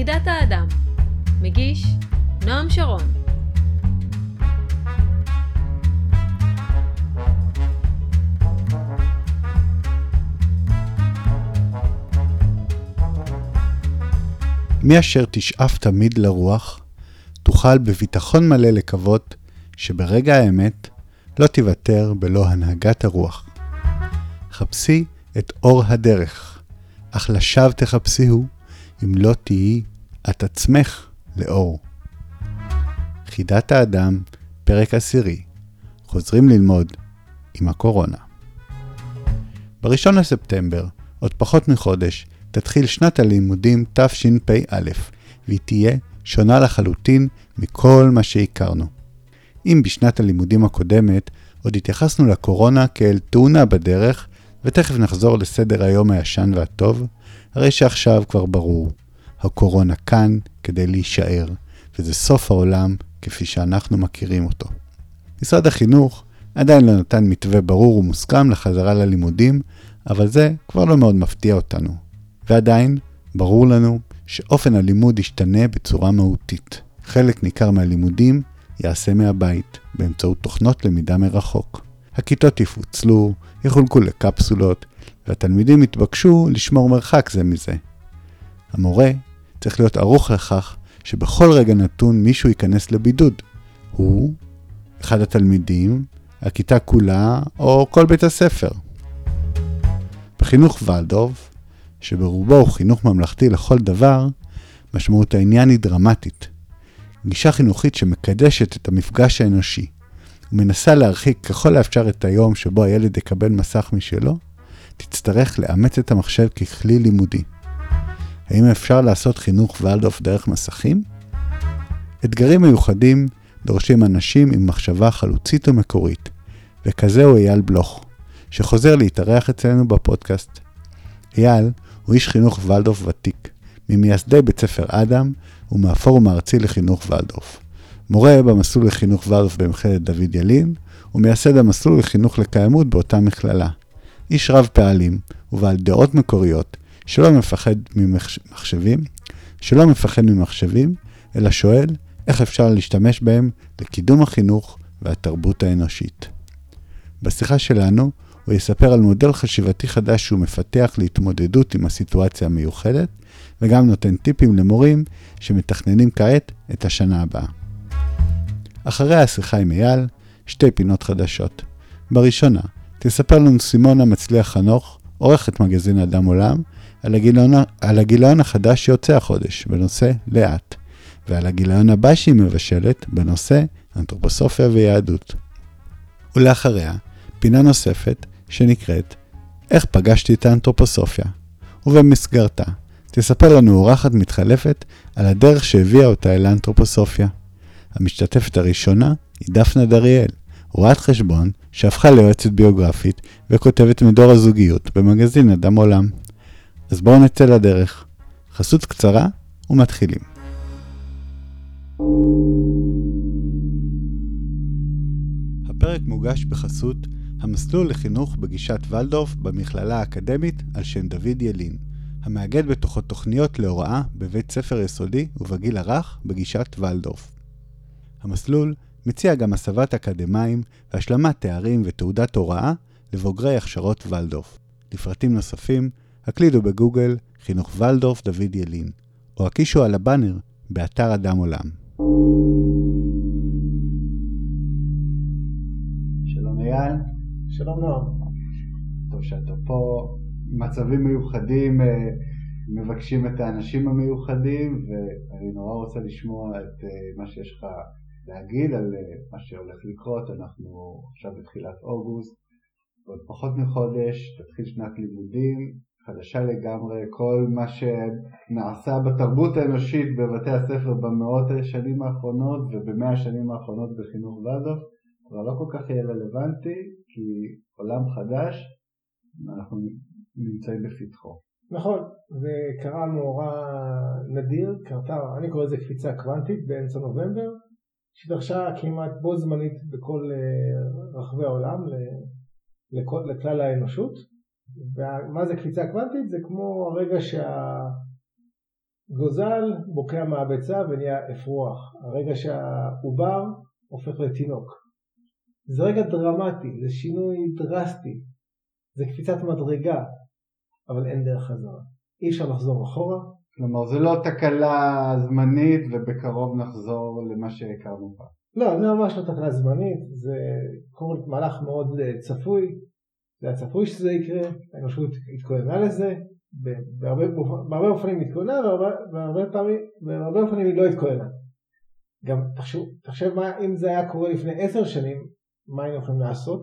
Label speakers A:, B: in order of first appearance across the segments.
A: יחידת האדם מגיש נועם שרון
B: מי אשר תשאף תמיד לרוח, תוכל בביטחון מלא לקוות שברגע האמת לא תיוותר בלא הנהגת הרוח. חפשי את אור הדרך, אך לשווא תחפשיהו, אם לא תהיי את עצמך לאור. חידת האדם, פרק עשירי, חוזרים ללמוד עם הקורונה. ב-1 לספטמבר, עוד פחות מחודש, תתחיל שנת הלימודים תשפ"א, והיא תהיה שונה לחלוטין מכל מה שהכרנו. אם בשנת הלימודים הקודמת עוד התייחסנו לקורונה כאל תאונה בדרך, ותכף נחזור לסדר היום הישן והטוב, הרי שעכשיו כבר ברור, הקורונה כאן כדי להישאר, וזה סוף העולם כפי שאנחנו מכירים אותו. משרד החינוך עדיין לא נתן מתווה ברור ומוסכם לחזרה ללימודים, אבל זה כבר לא מאוד מפתיע אותנו. ועדיין, ברור לנו שאופן הלימוד ישתנה בצורה מהותית. חלק ניכר מהלימודים ייעשה מהבית, באמצעות תוכנות למידה מרחוק. הכיתות יפוצלו, יחולקו לקפסולות, והתלמידים יתבקשו לשמור מרחק זה מזה. המורה צריך להיות ערוך לכך שבכל רגע נתון מישהו ייכנס לבידוד. הוא, אחד התלמידים, הכיתה כולה, או כל בית הספר. בחינוך ולדורף, שברובו הוא חינוך ממלכתי לכל דבר, משמעות העניין היא דרמטית. גישה חינוכית שמקדשת את המפגש האנושי, ומנסה להרחיק ככל האפשר את היום שבו הילד יקבל מסך משלו, תצטרך לאמץ את המחשב ככלי לימודי. האם אפשר לעשות חינוך ולדוף דרך מסכים? אתגרים מיוחדים דורשים אנשים עם מחשבה חלוצית ומקורית, וכזה הוא אייל בלוך, שחוזר להתארח אצלנו בפודקאסט. אייל הוא איש חינוך ולדוף ותיק, ממייסדי בית ספר אדם ומהפורום הארצי לחינוך ולדוף. מורה במסלול לחינוך ולדוף במכללת דוד ילין, ומייסד המסלול לחינוך לקיימות באותה מכללה. איש רב פעלים ובעל דעות מקוריות, שלא מפחד ממחשבים, שלא מפחד ממחשבים, אלא שואל איך אפשר להשתמש בהם לקידום החינוך והתרבות האנושית. בשיחה שלנו הוא יספר על מודל חשיבתי חדש שהוא מפתח להתמודדות עם הסיטואציה המיוחדת, וגם נותן טיפים למורים שמתכננים כעת את השנה הבאה. אחרי השיחה עם אייל, שתי פינות חדשות. בראשונה, תספר לנו סימונה מצליח חנוך, עורכת מגזין אדם עולם, על הגיליון, על הגיליון החדש שיוצא החודש, בנושא לאט, ועל הגיליון הבא שהיא מבשלת, בנושא אנתרופוסופיה ויהדות. ולאחריה, פינה נוספת, שנקראת איך פגשתי את האנתרופוסופיה, ובמסגרתה תספר לנו אורחת מתחלפת על הדרך שהביאה אותה אל האנתרופוסופיה. המשתתפת הראשונה היא דפנה דריאל, רואת חשבון שהפכה ליועצת ביוגרפית וכותבת מדור הזוגיות במגזין אדם עולם. אז בואו נצא לדרך. חסות קצרה ומתחילים. הפרק מוגש בחסות המסלול לחינוך בגישת ולדורף במכללה האקדמית על שם דוד ילין, המאגד בתוכו תוכניות להוראה בבית ספר יסודי ובגיל הרך בגישת ולדורף. המסלול מציע גם הסבת אקדמאים והשלמת תארים ותעודת הוראה לבוגרי הכשרות ולדורף. לפרטים נוספים, הקלידו בגוגל חינוך ולדורף דוד ילין, או הקישו על הבאנר באתר אדם עולם. שלום אייל.
C: שלום נועם.
B: טוב שאתה פה. מצבים מיוחדים אה, מבקשים את האנשים המיוחדים, ואני נורא רוצה לשמוע את אה, מה שיש לך להגיד על אה, מה שהולך לקרות. אנחנו עכשיו בתחילת אוגוסט, ועוד פחות מחודש תתחיל שנת לימודים חדשה לגמרי. כל מה שנעשה בתרבות האנושית בבתי הספר במאות השנים האחרונות ובמאה השנים האחרונות בחינוך ולדוף כבר לא כל כך יהיה רלוונטי, כי עולם חדש, אנחנו נמצאים בפתחו.
C: נכון, וקרה מאורע נדיר, קרתה, אני קורא לזה קפיצה קוונטית באמצע נובמבר, שהתרחשה כמעט בו זמנית בכל אה, רחבי העולם, לכל, לכלל האנושות. ומה זה קפיצה קוונטית? זה כמו הרגע שה... גוזל בוקע מהביצה ונהיה אפרוח. הרגע שהעובר הופך לתינוק. זה רגע דרמטי, זה שינוי דרסטי, זה קפיצת מדרגה, אבל אין דרך חזרה. אי אפשר לחזור אחורה.
B: כלומר זה לא תקלה זמנית ובקרוב נחזור למה שהכרנו פעם.
C: לא, זה ממש לא תקלה זמנית, זה קודם מהלך מאוד צפוי, זה היה צפוי שזה יקרה, האנושות התכוננה לזה, בהרבה, בהרבה אופנים התכוננה והרבה פעמים, בהרבה אופנים היא לא התכוננה. גם תחשב, תחשב מה אם זה היה קורה לפני עשר שנים, מה היינו יכולים לעשות?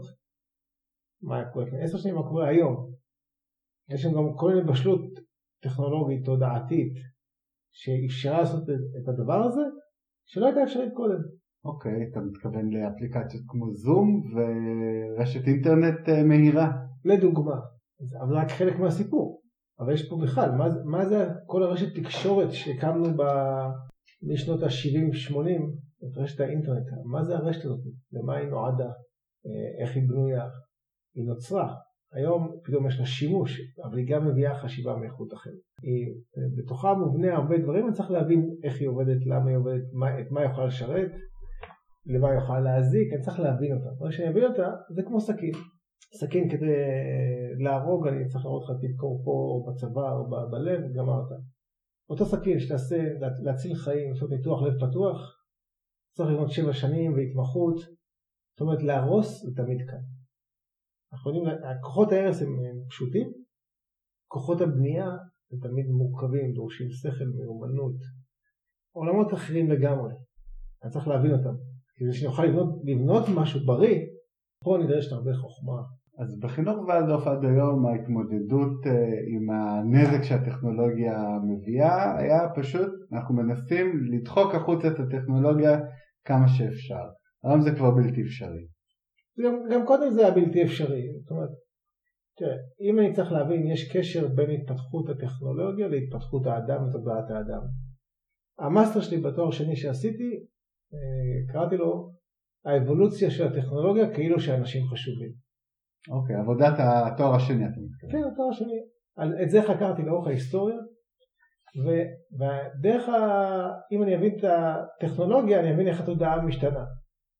C: מה היה קורה לפני עשר שנים, מה קורה היום? יש שם גם כל מיני בשלות טכנולוגית, תודעתית, שאפשרה לעשות את הדבר הזה, שלא הייתה אפשרית קודם.
B: אוקיי, אתה מתכוון לאפליקציות כמו זום ורשת אינטרנט אה, מהירה.
C: לדוגמה, אבל רק חלק מהסיפור. אבל יש פה בכלל, מה, מה זה כל הרשת תקשורת שהקמנו ב... משנות ה-70-80, את רשת האינטרנט, מה זה הרשת הזאת, למה היא נועדה, אה, איך היא בנויה, היא נוצרה, היום פתאום יש לה שימוש, אבל היא גם מביאה חשיבה מאיכות אחרת. היא אה, בתוכה מובנה הרבה דברים, אני צריך להבין איך היא עובדת, למה היא עובדת, מה, את מה היא יכולה לשרת, למה היא יכולה להזיק, אני צריך להבין אותה. ברגע שאני אבין אותה, זה כמו סכין. סכין כדי להרוג, אני צריך לראות לך תדקור פה בצוואר או בלב, גמרת. אותו סכין שתעשה, להציל חיים, לעשות ניתוח לב פתוח, צריך ללמוד שבע שנים והתמחות, זאת אומרת להרוס זה תמיד קל. אנחנו יודעים, כוחות ההרס הם פשוטים, כוחות הבנייה הם תמיד מורכבים, דורשים שכל, מיומנות, עולמות אחרים לגמרי, אני צריך להבין אותם, כדי שנוכל לבנות, לבנות משהו בריא, פה נדרשת הרבה חוכמה.
B: אז בחינוך ולדוף עד היום ההתמודדות אה, עם הנזק שהטכנולוגיה מביאה היה פשוט, אנחנו מנסים לדחוק החוצה את הטכנולוגיה כמה שאפשר. היום זה כבר בלתי אפשרי.
C: גם, גם קודם זה היה בלתי אפשרי. זאת אומרת, תראה, אם אני צריך להבין, יש קשר בין התפתחות הטכנולוגיה להתפתחות האדם ותודעת האדם. המאסטר שלי בתואר שני שעשיתי, קראתי לו האבולוציה של הטכנולוגיה כאילו שאנשים חשובים.
B: אוקיי, עבודת התואר השני אתה מתכוון.
C: כן, התואר השני. את זה חקרתי לאורך ההיסטוריה, ודרך ה... אם אני אבין את הטכנולוגיה, אני אבין איך התודעה משתנה.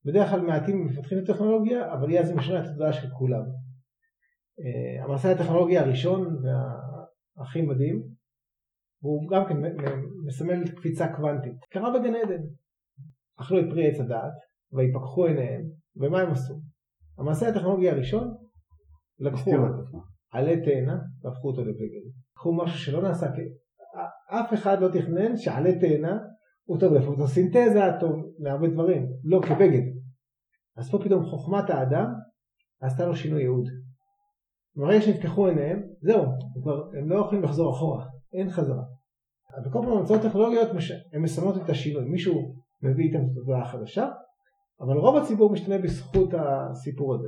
C: בדרך כלל מעטים מפתחים את הטכנולוגיה, אבל היא אז משנה את התודעה של כולם. אה, המסע הטכנולוגי הראשון והכי מדהים, והוא גם כן מסמל קפיצה קוונטית. קרה בגן עדן. אכלו את פרי עץ הדעת, ויפקחו עיניהם, ומה הם עשו? המעשה הטכנולוגי הראשון, לקחו עלי תאנה והפכו אותו לבגד. לקחו משהו שלא נעשה, אף אחד לא תכנן שעלי תאנה הוא טוב לפוטוסינתזה, טוב להרבה דברים, לא כבגד. אז פה פתאום חוכמת האדם עשתה לו שינוי ייעוד. ברגע שנפתחו עיניהם, זהו, כבר, הם לא יכולים לחזור אחורה, אין חזרה. וכל פעם המצאות טכנולוגיות הן מסמנות את השינוי, מישהו מביא איתם את התודעה החדשה, אבל רוב הציבור משתנה בזכות הסיפור הזה.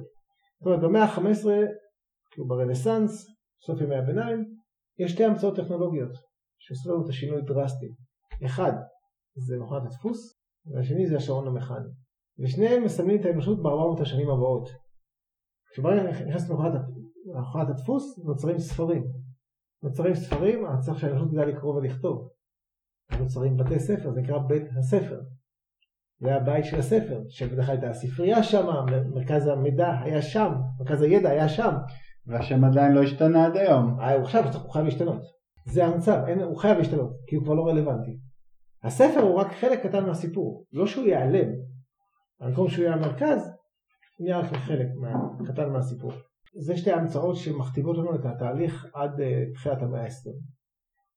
C: זאת אומרת במאה ה-15, כאילו ברנסאנס, סוף ימי הביניים, יש שתי המצאות טכנולוגיות שעשו לנו את השינוי דרסטי. אחד זה מכונת הדפוס, והשני זה השעון המכני. ושניהם מסמנים את האנושות ב-400 השנים הבאות. כשברגע נכנסת למכונת הדפוס נוצרים ספרים. נוצרים ספרים, אני צריך שהאנושות תדע לקרוא ולכתוב. נוצרים בתי ספר, זה נקרא בית הספר. זה הבית של הספר, שבדרך כלל הייתה הספרייה שם, מרכז המידע היה שם, מרכז הידע היה שם.
B: והשם עדיין לא השתנה עד היום.
C: אה, הוא עכשיו הוא חייב להשתנות. זה המצב, אין, הוא חייב להשתנות, כי הוא כבר לא רלוונטי. הספר הוא רק חלק קטן מהסיפור, לא שהוא ייעלם. במקום שהוא יהיה המרכז, הוא נהיה רק חלק מה, קטן מהסיפור. זה שתי המצאות שמכתיבות לנו את התהליך עד uh, תחילת המאה ה-20.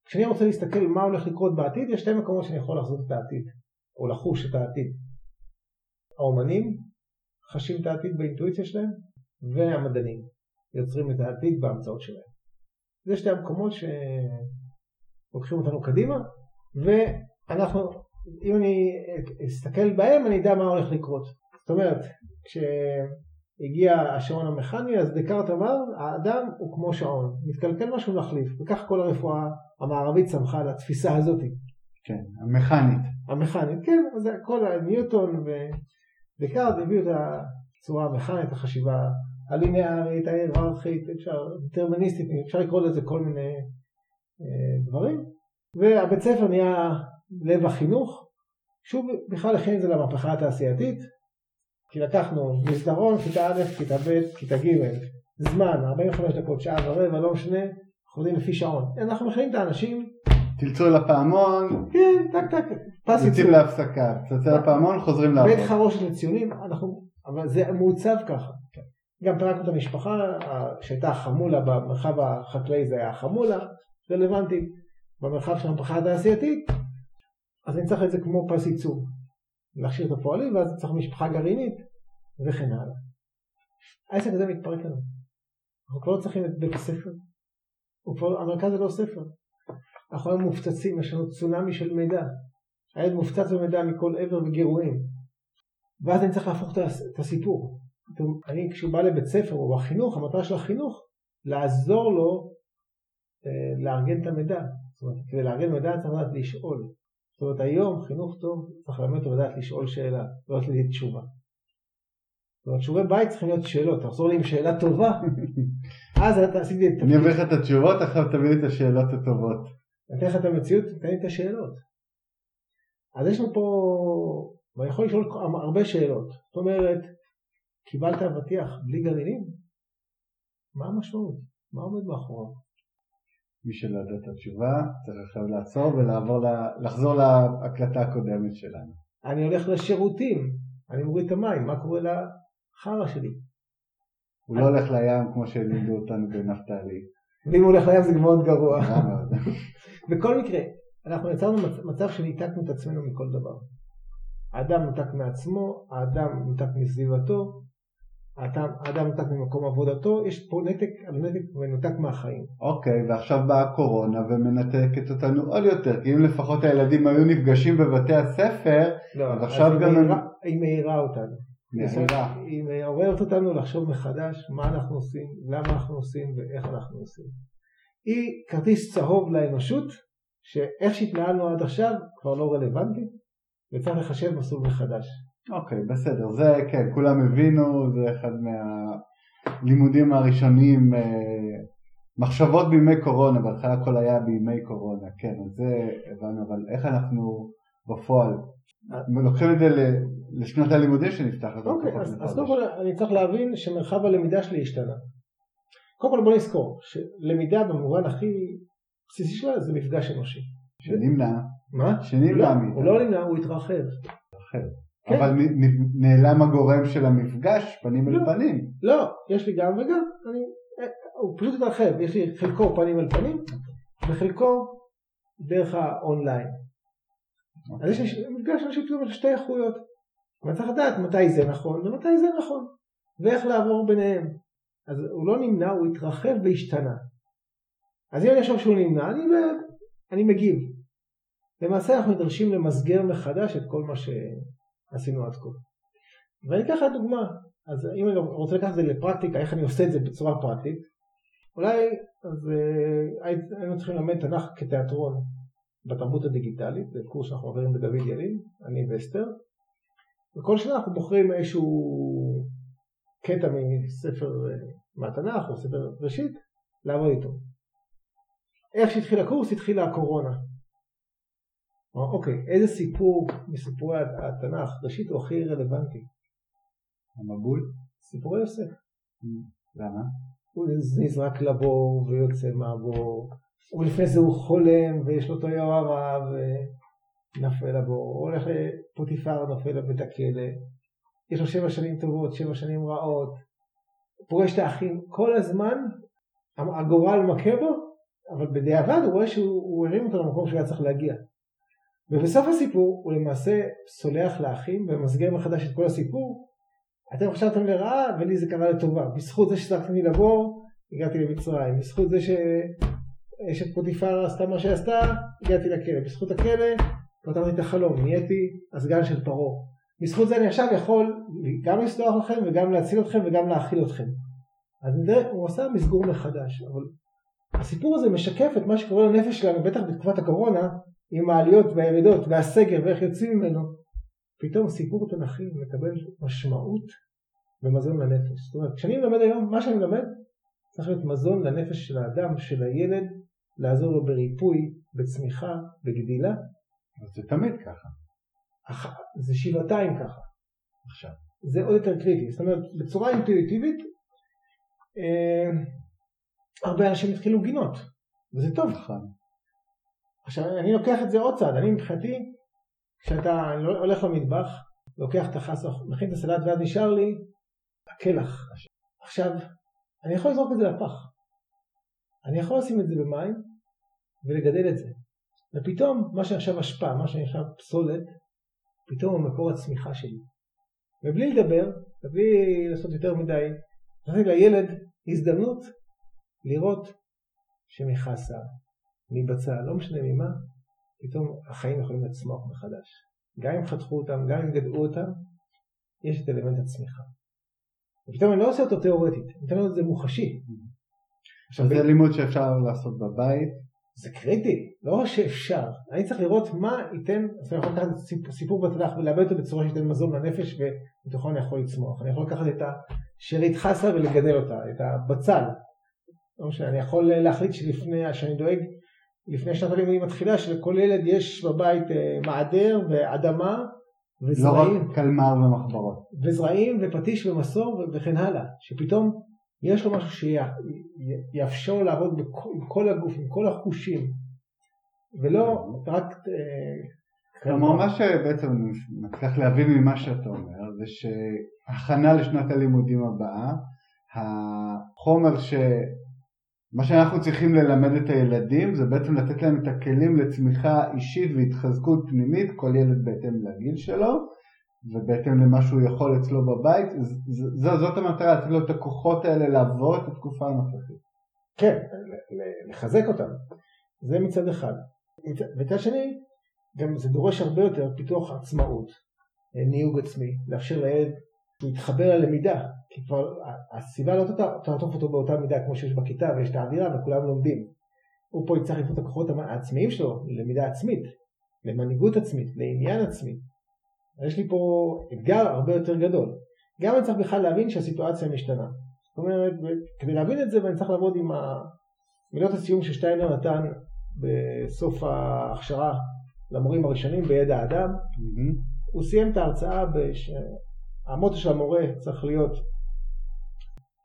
C: כשאני רוצה להסתכל מה הולך לקרות בעתיד, יש שתי מקומות שאני יכול לחזות את העתיד, או לחוש את העתיד. האומנים חשים את העתיד באינטואיציה שלהם, והמדענים יוצרים את העתיד בהמצאות שלהם. זה שתי המקומות שלוקחים אותנו קדימה, ואנחנו אם אני אסתכל בהם אני אדע מה הולך לקרות. זאת אומרת, כשהגיע השעון המכני אז דקארט אמר האדם הוא כמו שעון, מתקלקל משהו נחליף, וכך כל הרפואה המערבית צמחה על התפיסה הזאת.
B: כן, המכנית.
C: המכנית, כן, אז כל ניוטון ודקארט הביאו את הצורה המכנית, החשיבה הליניארית, ההיררכית, אפשר, דטרמיניסטית, אפשר לקרוא לזה כל מיני אה, דברים. והבית ספר נהיה לב החינוך, שוב בכלל הכין את זה למהפכה התעשייתית, כי לקחנו מסדרון, כיתה א', כיתה ב', כיתה ג', זמן, 45 דקות, שעה ורבע, לא משנה, חוזרים לפי שעון. אנחנו מכינים את האנשים,
B: תלצו לפעמון,
C: כן, טק טק, פס
B: יוצאים. להפסקה, צלצל לפעמון, חוזרים לעבוד.
C: בית חרושת לציונים, אנחנו, אבל זה מעוצב ככה. גם פירקנו את המשפחה, שהייתה החמולה במרחב החקלאי זה היה החמולה, רלוונטי. במרחב של המהפכה התעשייתית, אז אני צריך את זה כמו פס ייצור. להכשיר את הפועלים, ואז צריך משפחה גרעינית, וכן הלאה. העסק הזה מתפרק לנו. אנחנו כבר לא צריכים את בית הספר. המרכז זה לא ספר. אנחנו היום מופצצים, יש לנו צונאמי של מידע. הילד מופצץ במידע מכל עבר וגירויים. ואז אני צריך להפוך את הס- את הסיפור. אני כשהוא בא לבית ספר או החינוך, המטרה של החינוך, לעזור לו אה, לארגן את המידע. זאת אומרת, כדי לארגן מידע צריך לדעת לשאול. זאת אומרת, היום חינוך טוב צריך ללמד אותו לדעת לשאול שאלה, לא לתת לי תשובה. זאת אומרת, שיעורי בית צריכים להיות שאלות, תחזור לי עם שאלה טובה, אז אתה עשיתי את
B: אני אביא לך את התשובות, עכשיו תביא לי את השאלות הטובות.
C: אני אתן לך את המציאות, תן לי את השאלות. אז יש לנו פה, ואני יכול לשאול הרבה שאלות. זאת אומרת, קיבלת אבטיח בלי גרעינים? מה המשמעות? מה עומד מאחוריו?
B: מי שלא יודע את התשובה, צריך עכשיו לעצור ולעבור, לחזור להקלטה הקודמת שלנו.
C: אני הולך לשירותים, אני מוריד את המים, מה קורה לחרא שלי?
B: הוא לא הולך לים כמו שלימדו אותנו בנפתלי.
C: ואם הוא הולך לים זה מאוד גרוע. בכל מקרה, אנחנו יצרנו מצ- מצב שניתקנו את עצמנו מכל דבר. האדם נותק מעצמו, האדם נותק מסביבתו, האדם, האדם נותק ממקום עבודתו, יש פה נתק על נתק ונותק מהחיים.
B: אוקיי, ועכשיו באה הקורונה ומנתקת אותנו עוד יותר, כי אם לפחות הילדים היו נפגשים בבתי הספר,
C: לא,
B: אז עכשיו
C: היא
B: גם
C: היא מאירה אותנו. היא מעוררת אותנו לחשוב מחדש מה אנחנו עושים, למה אנחנו עושים ואיך אנחנו עושים. היא כרטיס צהוב לאנושות, שאיך שהתנהלנו עד עכשיו כבר לא רלוונטי, וצריך לחשב מסלול מחדש.
B: אוקיי, בסדר, זה כן, כולם הבינו, זה אחד מהלימודים הראשונים, אה, מחשבות בימי קורונה, בהתחלה הכל היה בימי קורונה, כן, אז זה הבנו, אבל איך אנחנו בפועל לוקחים את זה לשנת הלימודים שנפתחת?
C: אוקיי, אז. קודם כל אני צריך להבין שמרחב הלמידה שלי השתנה. קודם כל בוא נזכור, שלמידה במובן הכי בסיסי שלה זה מפגש אנושי.
B: שנמנע,
C: מה?
B: שנמנע
C: לא,
B: מאיתנו.
C: הוא לא נמנע, הוא התרחב. כן.
B: אבל נעלם הגורם של המפגש פנים אל
C: לא.
B: פנים.
C: לא, יש לי גם וגם, אה, הוא פשוט התרחב, יש לי חלקו פנים אל פנים וחלקו דרך האונליין. אז יש מפגש אנשים פתאום של שתי איכויות. אבל צריך לדעת מתי זה נכון ומתי זה נכון, ואיך לעבור ביניהם. אז הוא לא נמנע, הוא התרחב והשתנה. אז אם אני חושב שהוא נמנע, אני, אני מגיב. למעשה אנחנו נדרשים למסגר מחדש את כל מה שעשינו עד כה. ואני אקח לך דוגמה, אז אם אני רוצה לקחת את זה לפרקטיקה, איך אני עושה את זה בצורה פרקטית, אולי אז אה, הי- היינו צריכים ללמד תנ"ך כתיאטרון בתרבות הדיגיטלית, זה קורס שאנחנו עוברים בדוד ילין, אני ואסתר, וכל שנה אנחנו בוחרים איזשהו קטע מספר אה, מהתנ"ך או ספר ראשית, לעבוד איתו. איך שהתחיל הקורס התחילה הקורונה. אמר, אוקיי, איזה סיפור מסיפורי התנ"ך, ראשית הוא הכי רלוונטי?
B: המבול?
C: סיפורי יוסף.
B: למה?
C: הוא נזרק לבור ויוצא מהבור, ולפני זה הוא חולם ויש לו את היוהרה ונפל לבור, הוא הולך לפוטיפר נופל לבית הכלא, יש לו שבע שנים טובות, שבע שנים רעות, פוגש את האחים, כל הזמן הגורל מכה בו, אבל בדיעבד הוא רואה שהוא הרים אותו למקום שהוא היה צריך להגיע. ובסוף הסיפור הוא למעשה סולח לאחים ומסגר מחדש את כל הסיפור אתם חשבתם לרעה ולי זה קרה לטובה. בזכות זה שצריכתי לבור, הגעתי למצרים. בזכות זה שאשת פוטיפר עשתה מה שעשתה, הגעתי לכלא. בזכות הכלא פתרתי את החלום, נהייתי הסגן של פרעה. בזכות זה אני עכשיו יכול גם לסלוח לכם וגם להציל אתכם וגם להאכיל אתכם. אז הוא עשה מסגור מחדש. אבל הסיפור הזה משקף את מה שקורה לנפש שלנו, בטח בתקופת הקורונה, עם העליות והירידות והסגר ואיך יוצאים ממנו. פתאום סיפור תנכי מקבל משמעות ומזון לנפש. זאת אומרת, כשאני מלמד היום, מה שאני מלמד צריך להיות מזון לנפש של האדם, של הילד, לעזור לו בריפוי, בצמיחה, בגדילה.
B: אז זה תמיד ככה.
C: אח- זה שבעתיים ככה.
B: עכשיו.
C: זה עוד יותר קריטי. זאת אומרת, בצורה אינטואיטיבית, אה, הרבה אנשים התחילו גינות, וזה טוב.
B: נכון.
C: עכשיו, אני לוקח את זה עוד צעד. אני מבחינתי, כשאתה הולך למטבח, לוקח את החסה, מכין את הסלט, ואז נשאר לי הקלח. עכשיו, אני יכול לזרוק את זה לפח. אני יכול לשים את זה במים ולגדל את זה. ופתאום, מה שעכשיו אשפה, מה שעכשיו פסולת, פתאום הוא מקור הצמיחה שלי. ובלי לדבר, ובלי לעשות יותר מדי, נתתי לילד הזדמנות לראות שמחסה, מבצע, לא משנה ממה, פתאום החיים יכולים לצמוח מחדש. גם אם חתכו אותם, גם אם גדעו אותם, יש את אלמנט הצמיחה. ופתאום אני לא עושה אותו תיאורטית, אני נותן לו את זה מוחשי. עכשיו,
B: זה לימוד שאפשר לעשות בבית.
C: זה קריטי, לא שאפשר, אני צריך לראות מה ייתן, אז אני יכול לקחת סיפור, בתנ"ך ולעבד אותו בצורה שייתן מזון לנפש ומתוכו אני יכול לצמוח. אני יכול לקחת את השארית חסה ולגדל אותה, את הבצל. לא משנה, אני יכול להחליט שלפני, שאני דואג, לפני שנת הלימודים מתחילה, שלכל ילד יש בבית אה, מעדר ואדמה
B: לא
C: וזרעים.
B: רק קלמר ומחברות.
C: וזרעים ופטיש ומסור וכן הלאה, שפתאום יש לו משהו שיאפשר לו לעבוד בכ- עם כל הגוף, עם כל החושים, ולא רק... אה,
B: כלומר מה שבעצם אני מצליח להבין ממה שאתה אומר זה שהכנה לשנת הלימודים הבאה החומר ש... מה שאנחנו צריכים ללמד את הילדים זה בעצם לתת להם את הכלים לצמיחה אישית והתחזקות פנימית כל ילד בהתאם לגיל שלו ובהתאם למה שהוא יכול אצלו בבית ז- ז- זאת המטרה לתת לו את הכוחות האלה לעבור את התקופה הנוכחית.
C: כן, לחזק אותם, זה מצד אחד. מצד- שני, גם זה דורש הרבה יותר פיתוח עצמאות, אה, ניהוג עצמי, לאפשר לילד שהוא יתחבר ללמידה, כי כבר הסביבה לא תעט- תעטוף אותו באותה מידה כמו שיש בכיתה ויש את האווירה וכולם לומדים. הוא פה יצטרך לבנות את הכוחות העצמיים שלו ללמידה עצמית, למנהיגות עצמית, לעניין עצמי. יש לי פה אתגר הרבה יותר גדול. גם אני צריך בכלל להבין שהסיטואציה משתנה. זאת אומרת, כדי להבין את זה ואני צריך לעבוד עם מילות הסיום ששטיינר נתן בסוף ההכשרה למורים הראשונים בידע האדם. הוא סיים את ההרצאה שהמוטו של המורה צריך להיות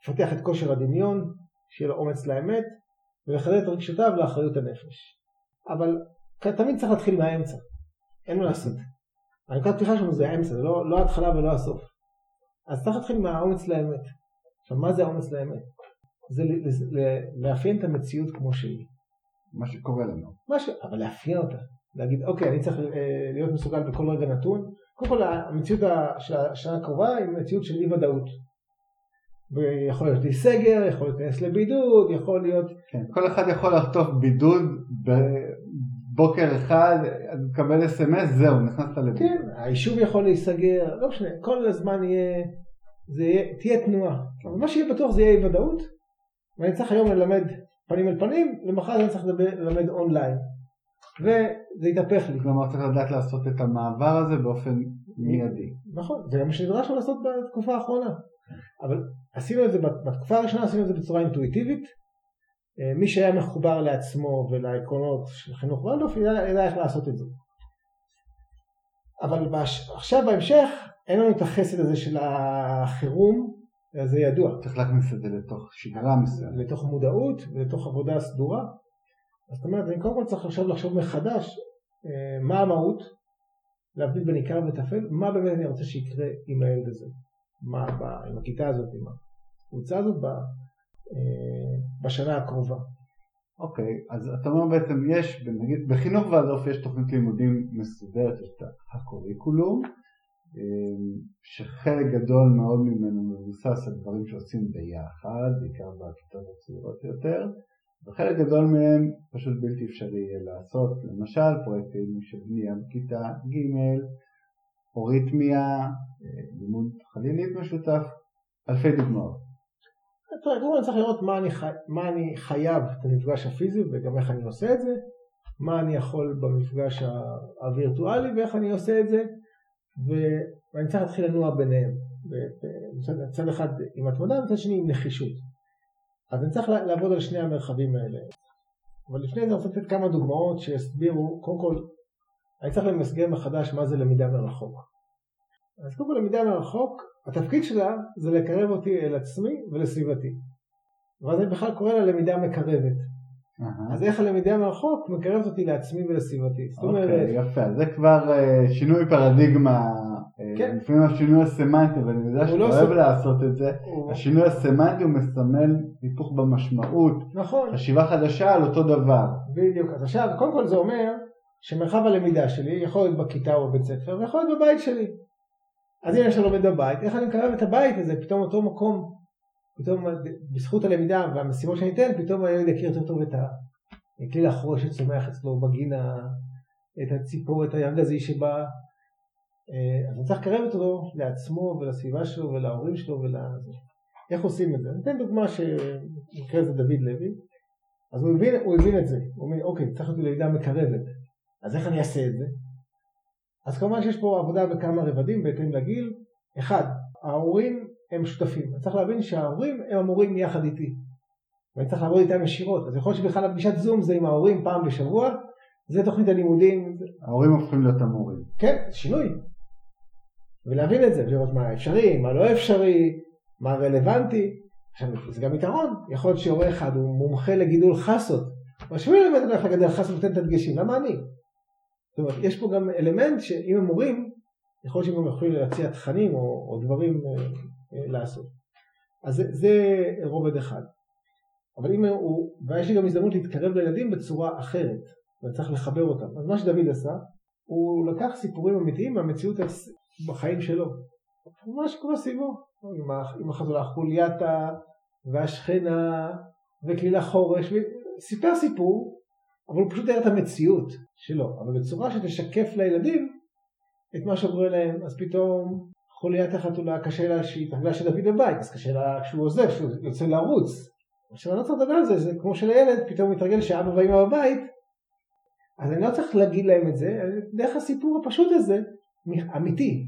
C: לפתח את כושר הדמיון, שיהיה לו אומץ לאמת ולחדד את רגשותיו לאחריות הנפש. אבל תמיד צריך להתחיל מהאמצע, אין מה לעשות. הנקודת פתיחה שלנו זה האמצע, זה לא, לא ההתחלה ולא הסוף. אז צריך להתחיל מהאומץ לאמת. עכשיו מה זה האומץ לאמת? זה לאפיין את המציאות כמו שהיא.
B: מה שקורה לנו.
C: מה ש... אבל לאפיין אותה. להגיד אוקיי אני צריך אה, להיות מסוגל בכל רגע נתון. קודם כל המציאות של השנה הקרובה היא מציאות של אי ודאות. ויכול להיות לי סגר, יכול להיכנס לבידוד, יכול להיות...
B: כן, כל אחד יכול לחטוף בידוד בבוקר אחד, מקבל אס.אם.אס, זהו, נכנסת לבידוד.
C: כן, היישוב יכול להיסגר, לא משנה, כל הזמן יהיה, זה יהיה, תהיה תנועה. אבל מה שיהיה בטוח זה יהיה אי ודאות, ואני צריך היום ללמד פנים אל פנים, למחר אני צריך לדבר, ללמד אונליין. וזה יתהפך לי.
B: כלומר צריך לדעת לעשות את המעבר הזה באופן מיידי.
C: נכון, זה גם מה שנדרש לעשות בתקופה האחרונה. אבל עשינו את זה, בתקופה הראשונה עשינו את זה בצורה אינטואיטיבית. אה, מי שהיה מחובר לעצמו ולעקרונות של חינוך וולדורף ידע, ידע איך לעשות את זה. אבל בש... עכשיו בהמשך אין לנו את החסד הזה של החירום, זה ידוע.
B: צריך להכניס את זה לתוך שגרה מסוימת.
C: לתוך מודעות ולתוך עבודה סדורה. זאת אומרת, אני קודם כל צריך עכשיו לחשוב מחדש אה, מה המהות, להבדיל בין עיקר וטפל, מה באמת אני רוצה שיקרה עם הילד הזה, מה עם הכיתה הזאת, עם הקבוצה הזאת ב, אה, בשנה הקרובה.
B: אוקיי, אז אתה אומר בעצם יש, נגיד בחינוך ועדוף יש תוכנית לימודים מסודרת, יש את הקוריקולום, אה, שחלק גדול מאוד ממנו מבוסס על דברים שעושים ביחד, בעיקר בכיתות הצעירות יותר, וחלק גדול מהם פשוט בלתי אפשרי יהיה לעשות, למשל פרויקטים של בנייה בכיתה ג', אוריתמיה, אה, לימוד חלילית משותף, אלפי דוגמאות.
C: קודם כל צריך לראות מה אני, חי... מה אני חייב את המפגש הפיזי וגם איך אני עושה את זה, מה אני יכול במפגש הווירטואלי ואיך אני עושה את זה, ו- ואני צריך להתחיל לנוע ביניהם. מצד, אחד עם התמדה, מצד שני עם נחישות. אז אני צריך לעבוד על שני המרחבים האלה. אבל לפני זה אני רוצה לתת כמה דוגמאות שיסבירו, קודם כל, אני צריך למסגר מחדש מה זה למידה מרחוק. אז קודם כל למידה מרחוק, התפקיד שלה זה לקרב אותי אל עצמי ולסביבתי. ואז אני בכלל קורא לה למידה מקרבת.
B: אהה.
C: אז איך הלמידה מרחוק מקרבת אותי לעצמי ולסביבתי. זאת אומרת,
B: אוקיי, יפה, זה כבר אה, שינוי פרדיגמה, אה,
C: כן.
B: לפעמים השינוי הסמנטי, ואני יודע שאתה
C: לא
B: אוהב
C: סמ-
B: לעשות את זה,
C: הוא-
B: השינוי הסמנטי הוא מסמל היפוך במשמעות,
C: נכון,
B: חשיבה חדשה על אותו דבר.
C: בדיוק. אז עכשיו, קודם כל זה אומר שמרחב הלמידה שלי יכול להיות בכיתה או בבית ספר, ויכול להיות בבית שלי. אז אם אני לומד בבית, איך אני מקרב את הבית הזה, פתאום אותו מקום, פתאום בזכות הלמידה והמשימות שאני אתן, פתאום הילד יכיר יותר טוב את הכלי החורש שצומח אצלו בגינה, את הציפור, את הילדזי שבא. אה, אז אני צריך לקרב אותו לעצמו ולסביבה שלו ולהורים שלו ול... איך עושים את זה? אני אתן דוגמה שבמקרה זה דוד לוי. אז הוא הבין, הוא הבין את זה, הוא אומר אוקיי צריך להיות למידה מקרבת, אז איך אני אעשה את זה? אז כמובן שיש פה עבודה בכמה רבדים בהתאם לגיל, אחד, ההורים הם שותפים, צריך להבין שההורים הם המורים יחד איתי, ואני צריך לעבוד איתם ישירות, אז יכול להיות שבכלל הפגישת זום זה עם ההורים פעם בשבוע, זה תוכנית הלימודים,
B: ההורים הופכים להיות המורים.
C: כן, שינוי. ולהבין את זה, ולראות מה אפשרי, מה לא אפשרי, מה רלוונטי. עכשיו, זה גם יתרון, יכול להיות שהורה אחד הוא מומחה לגידול חסות, שהוא לא ילמד איך לגדל חסות ונותן את הדגשים, למה אני? זאת אומרת, יש פה גם אלמנט שאם הם מורים, יכול להיות שהם יכולים להציע תכנים או, או דברים אה, אה, לעשות. אז זה, זה רובד אחד. אבל אם הוא, ויש לי גם הזדמנות להתקרב לילדים בצורה אחרת, ואני צריך לחבר אותם. אז מה שדוד עשה, הוא לקח סיפורים אמיתיים מהמציאות בחיים שלו. מה שקורה סביבו, עם עם החתולה חולייתה והשכנה וכליל החורש, סיפר סיפור, אבל הוא פשוט תיאר את המציאות שלו, אבל בצורה שתשקף לילדים את מה שקורה להם, אז פתאום חוליית החתולה קשה לה שהיא התרגלה שדוד בבית, אז קשה לה כשהוא עוזב, כשהוא יוצא לרוץ. עכשיו אני לא צריך לדבר על זה, זה כמו שלילד פתאום מתרגל שאבא ואמא בבית, אז אני לא צריך להגיד להם את זה, דרך הסיפור הפשוט הזה, אמיתי,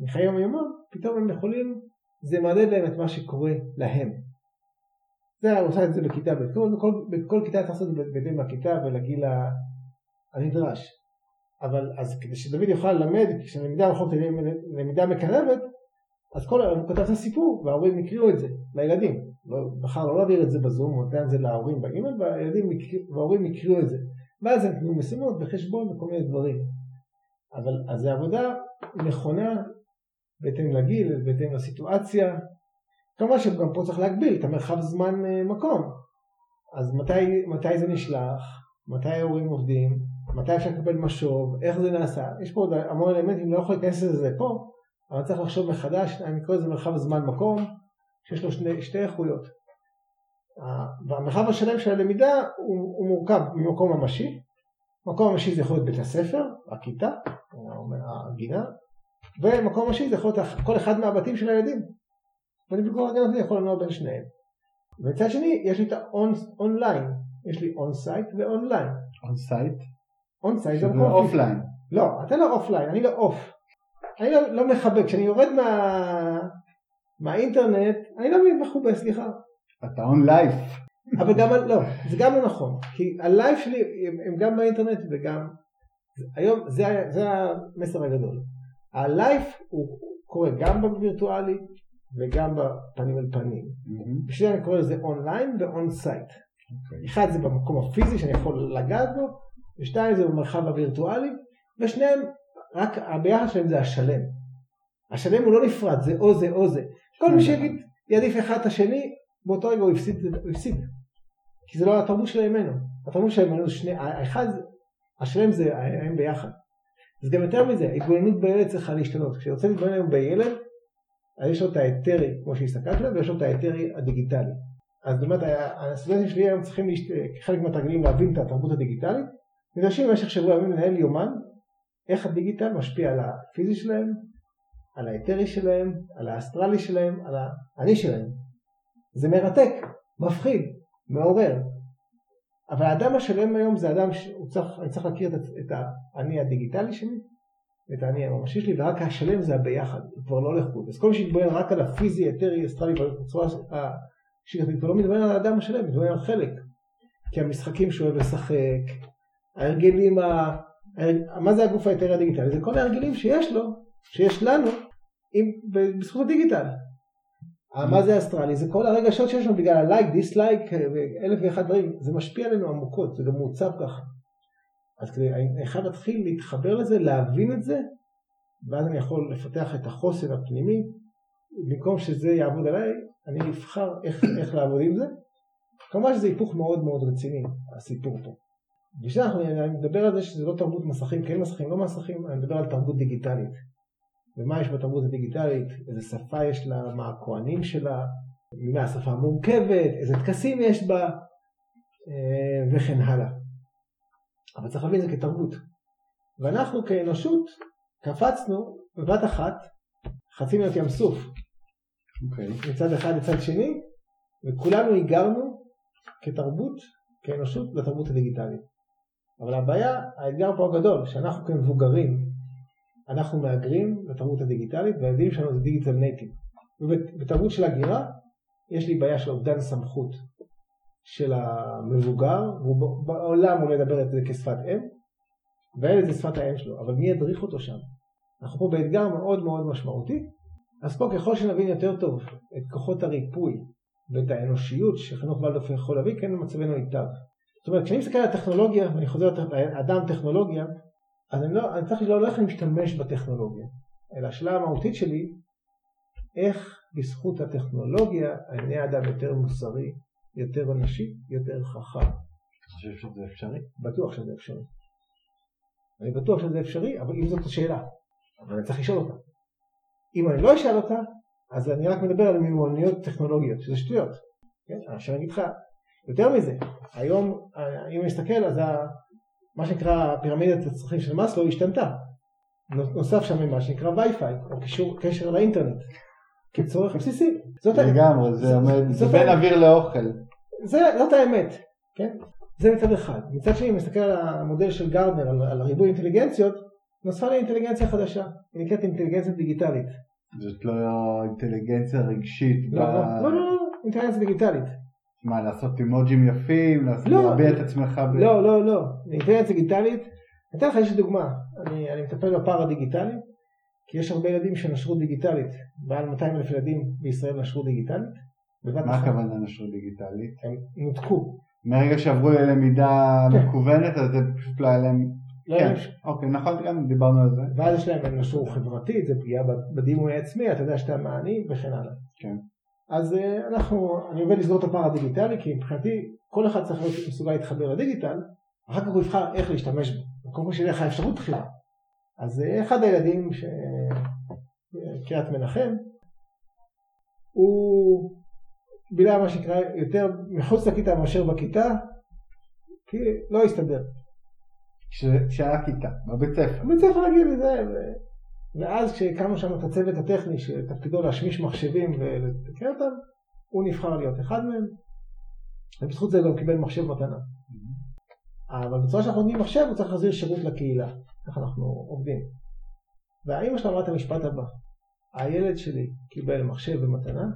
C: מחיי יום יומם, פתאום הם יכולים, זה מעודד להם את מה שקורה להם. זה, הוא עושה את זה בכיתה, בכל, בכל, בכל כיתה צריך לעשות את זה בהתאם לכיתה ולגיל הנדרש. אבל אז כדי שדוד יוכל ללמד, כשהלמידה מרחוק תהיה למידה מקרבת, אז כל היום הוא כותב את הסיפור, וההורים יקריאו את זה לילדים. לא, בחר לא להעביר את זה בזום, הוא נותן את זה להורים באימייל, והילדים וההורים יקריאו את זה. ואז הם קיבלו משימות וחשבון וכל מיני דברים. אבל אז זו עבודה נכונה בהתאם לגיל, בהתאם לסיטואציה. כמובן שגם פה צריך להגביל את המרחב זמן אה, מקום. אז מתי, מתי זה נשלח, מתי ההורים עובדים, מתי אפשר לקבל משוב, איך זה נעשה. יש פה עוד המון אלמנטים, לא יכול להיכנס לזה פה, אבל צריך לחשוב מחדש, אני קורא לזה מרחב זמן מקום, שיש לו שני, שתי איכויות. והמרחב השלם של הלמידה הוא, הוא מורכב ממקום ממשי. מקום ממשי זה יכול להיות בית הספר, הכיתה, הגינה, ומקום ממשי זה יכול להיות כל אחד מהבתים של הילדים. ואני בכל הגן הזה יכול לנוע בין שניהם. ומצד שני יש לי את האונליין, יש לי on-site
B: ו online.
C: on-site? on-site זה.
B: offline.
C: לא, אתה לא offline, אני לא off. אני לא, לא מכבה, כשאני יורד מה... מהאינטרנט, אני לא מכובה, סליחה.
B: אתה onlife.
C: אבל גם, לא, זה גם לא נכון, כי ה live שלי הם, הם גם באינטרנט וגם, היום זה, זה המסר הגדול. ה live הוא קורה גם בווירטואלי וגם בפנים אל פנים. בשביל זה אני קורא לזה online ו on-site. אחד זה במקום הפיזי שאני יכול לגעת בו, ושתיים זה במרחב הווירטואלי, ושניהם, רק הביחד שלהם זה השלם. השלם הוא לא נפרד, זה או זה או זה. כל מי שיגיד, יעדיף אחד את השני, באותו רגע הוא הפסיד, הוא הפסיד. כי זה לא התרבות של הימינו. התרבות של הימינו זה שני, האחד, השלם זה הם ביחד. אז גם יותר מזה, התבוננות בילד צריכה להשתנות. כשרוצה להתבונן היום בילד, יש לו את ההיתרי, כמו שהסתכלת עליו, ויש לו את ההיתרי הדיגיטלי. אז זאת אומרת, הסטודנטים שלי היום צריכים. כחלק מהתרגילים, להבין את התרבות הדיגיטלית, נדרשים במשך שבוע ימים לנהל יומן, איך הדיגיטל משפיע על הפיזי שלהם, על ההיתרי שלהם, על האסטרלי שלהם, על האני שלהם. זה מרתק, מפחיד, מעורר. אבל האדם השלם היום זה אדם שהוא צריך, אני צריך להכיר את, את האני הדיגיטלי שלי, את האני הממשי שלי, ורק השלם זה הביחד, הוא כבר לא לחוד. אז כל מי שיתבונן רק על הפיזי, היתרי, אסטרלי, בצורה השיטתית, כבר לא מתבונן על האדם השלם, מתבונן על חלק. כי המשחקים שהוא אוהב לשחק, ההרגלים, ה... מה זה הגוף האתרי הדיגיטלי? זה כל ההרגלים שיש לו, שיש לנו, עם... בזכות הדיגיטל. מה זה אסטרלי? זה כל הרגשות שיש לנו בגלל ה like, dislike, אלף ואחד דברים, זה משפיע עלינו עמוקות, זה גם מעוצב ככה. אז כדי, אני חייב להתחיל להתחבר לזה, להבין את זה, ואז אני יכול לפתח את החוסן הפנימי, במקום שזה יעבוד עליי, אני אבחר איך, איך לעבוד עם זה. כמובן שזה היפוך מאוד מאוד רציני, הסיפור פה. ושאנחנו, אני מדבר על זה שזה לא תרבות מסכים, כן מסכים, לא מסכים, אני מדבר על תרבות דיגיטלית. ומה יש בתרבות הדיגיטלית, איזה שפה יש לה, מה הכוהנים שלה, מה השפה המורכבת, איזה טקסים יש בה, אה, וכן הלאה. אבל צריך להבין את זה כתרבות. ואנחנו כאנושות קפצנו בבת אחת חצי מאות ים סוף. Okay. אוקיי. מצד אחד לצד שני, וכולנו היגרנו כתרבות, כאנושות, לתרבות הדיגיטלית. אבל הבעיה, האתגר פה הגדול, שאנחנו כמבוגרים, אנחנו מהגרים לתרבות הדיגיטלית, והילדים שלנו זה דיגיטל נייטיב. ובתרבות של הגירה, יש לי בעיה של אובדן סמכות של המבוגר, והוא בעולם הוא לדבר את זה כשפת אם, והילד זה שפת האם שלו, אבל מי ידריך אותו שם? אנחנו פה באתגר מאוד מאוד משמעותי, אז פה ככל שנבין יותר טוב את כוחות הריפוי ואת האנושיות שחינוך ולדוף יכול להביא, כן מצבנו ייטב. זאת אומרת, כשאני מסתכל על הטכנולוגיה, ואני חוזר לאדם טכנולוגיה, אז אני, לא, אני צריך לא איך אני משתמש בטכנולוגיה, אלא השאלה המהותית שלי, איך בזכות הטכנולוגיה אני אדם יותר מוסרי, יותר אנושי, יותר חכם.
B: אתה חושב שזה אפשרי?
C: בטוח שזה אפשרי. אני בטוח שזה אפשרי, אבל אם זאת השאלה, אבל אני צריך לשאול אותה. אם אני לא אשאל אותה, אז אני רק מדבר על מימוניות טכנולוגיות, שזה שטויות. כן? עכשיו אני אגיד לך, יותר מזה, היום, אם אני מסתכל, אז מה שנקרא פירמידת הצרכים של מאסלו השתנתה. נוסף שם מה שנקרא וי-פיי, או קישור, קשר לאינטרנט, כצורך בסיסי.
B: זאת. לגמרי, זה עומד, זה בין אוויר לאוכל.
C: זה, זאת האמת, כן? זה מצד אחד. מצד שני, אם מסתכל על המודל של גרדנר, על, על ריבוי אינטליגנציות, נוספה לי אינטליגנציה חדשה, היא נקראת אינטליגנציה דיגיטלית.
B: זאת לא אינטליגנציה רגשית.
C: לא, ב... לא, לא, לא, לא, אינטליגנציה דיגיטלית.
B: מה, לעשות אימוג'ים יפים, לא, להביע את עצמך ב...
C: לא, לא, לא. אינטליגנציה דיגיטלית, אני אתן לך איזושהי דוגמה. אני, אני מטפל בפער הדיגיטלי, כי יש הרבה ילדים שנשרו דיגיטלית, מעל 200 אלף ילדים בישראל נשרו דיגיטלית.
B: מה הכוונה נשרו דיגיטלית?
C: הם נותקו.
B: מהרגע שעברו ללמידה כן. מקוונת, אז זה פשוט לא היה להם... לא כן, אוקיי, נכון, גם דיברנו על זה.
C: ואז יש להם נשרו חברתית, זה פגיעה בדימוי העצמי, אתה יודע שאתה מעני וכן הלאה.
B: כן.
C: אז אה, אנחנו, אני עובד לסגור את הפער הדיגיטלי, כי מבחינתי כל אחד צריך להיות מסוגל להתחבר לדיגיטל, אחר כך הוא יבחר איך להשתמש בו. קודם כל שיהיה לך אפשרות בחירה. אז אה, אחד הילדים, ש... קריית מנחם, הוא בילה מה שנקרא יותר מחוץ לכיתה מאשר בכיתה, כי לא הסתדר.
B: שהיה כיתה, בבית ספר.
C: בבית ספר רגיל, זה, ואז כשהקמנו שם את הצוות הטכני שתפקידו להשמיש מחשבים ולתקן אותם, הוא נבחר להיות אחד מהם, ובזכות זה גם קיבל מחשב מתנה. אבל בצורה שאנחנו נותנים מחשב הוא צריך להחזיר שירות לקהילה, ככה אנחנו עובדים. והאימא שלו אמרה את המשפט הבא, הילד שלי קיבל מחשב במתנה,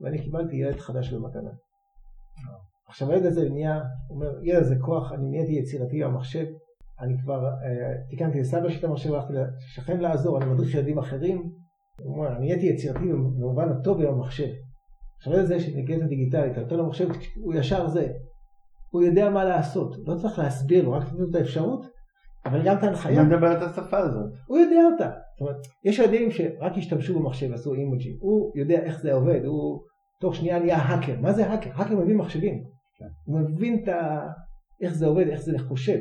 C: ואני קיבלתי ילד חדש במתנה. עכשיו הילד הזה נהיה, הוא אומר, ילד הזה כוח, אני נהייתי יצירתי במחשב, אני כבר אה, תיקנתי לסבא שלי את המחשב, הלכתי לשכן לעזור, אני מדריך ילדים אחרים, אני נהייתי יצירתי במובן הטוב עם המחשב. עכשיו את זה שנגיעה דיגיטלית, אתה נותן לו מחשב, הוא ישר זה, הוא יודע מה לעשות, לא צריך להסביר לו, רק לתת לו את האפשרות, אבל גם את ההנחיה.
B: הוא מדבר את השפה הזאת.
C: הוא יודע אותה. זאת אומרת, יש ילדים שרק השתמשו במחשב ועשו אימוג'י, הוא יודע איך זה עובד, הוא תוך שנייה נהיה האקר. מה זה האקר? האקר מבין מחשבים. כן. הוא מבין ה... איך זה עובד, איך זה חושב.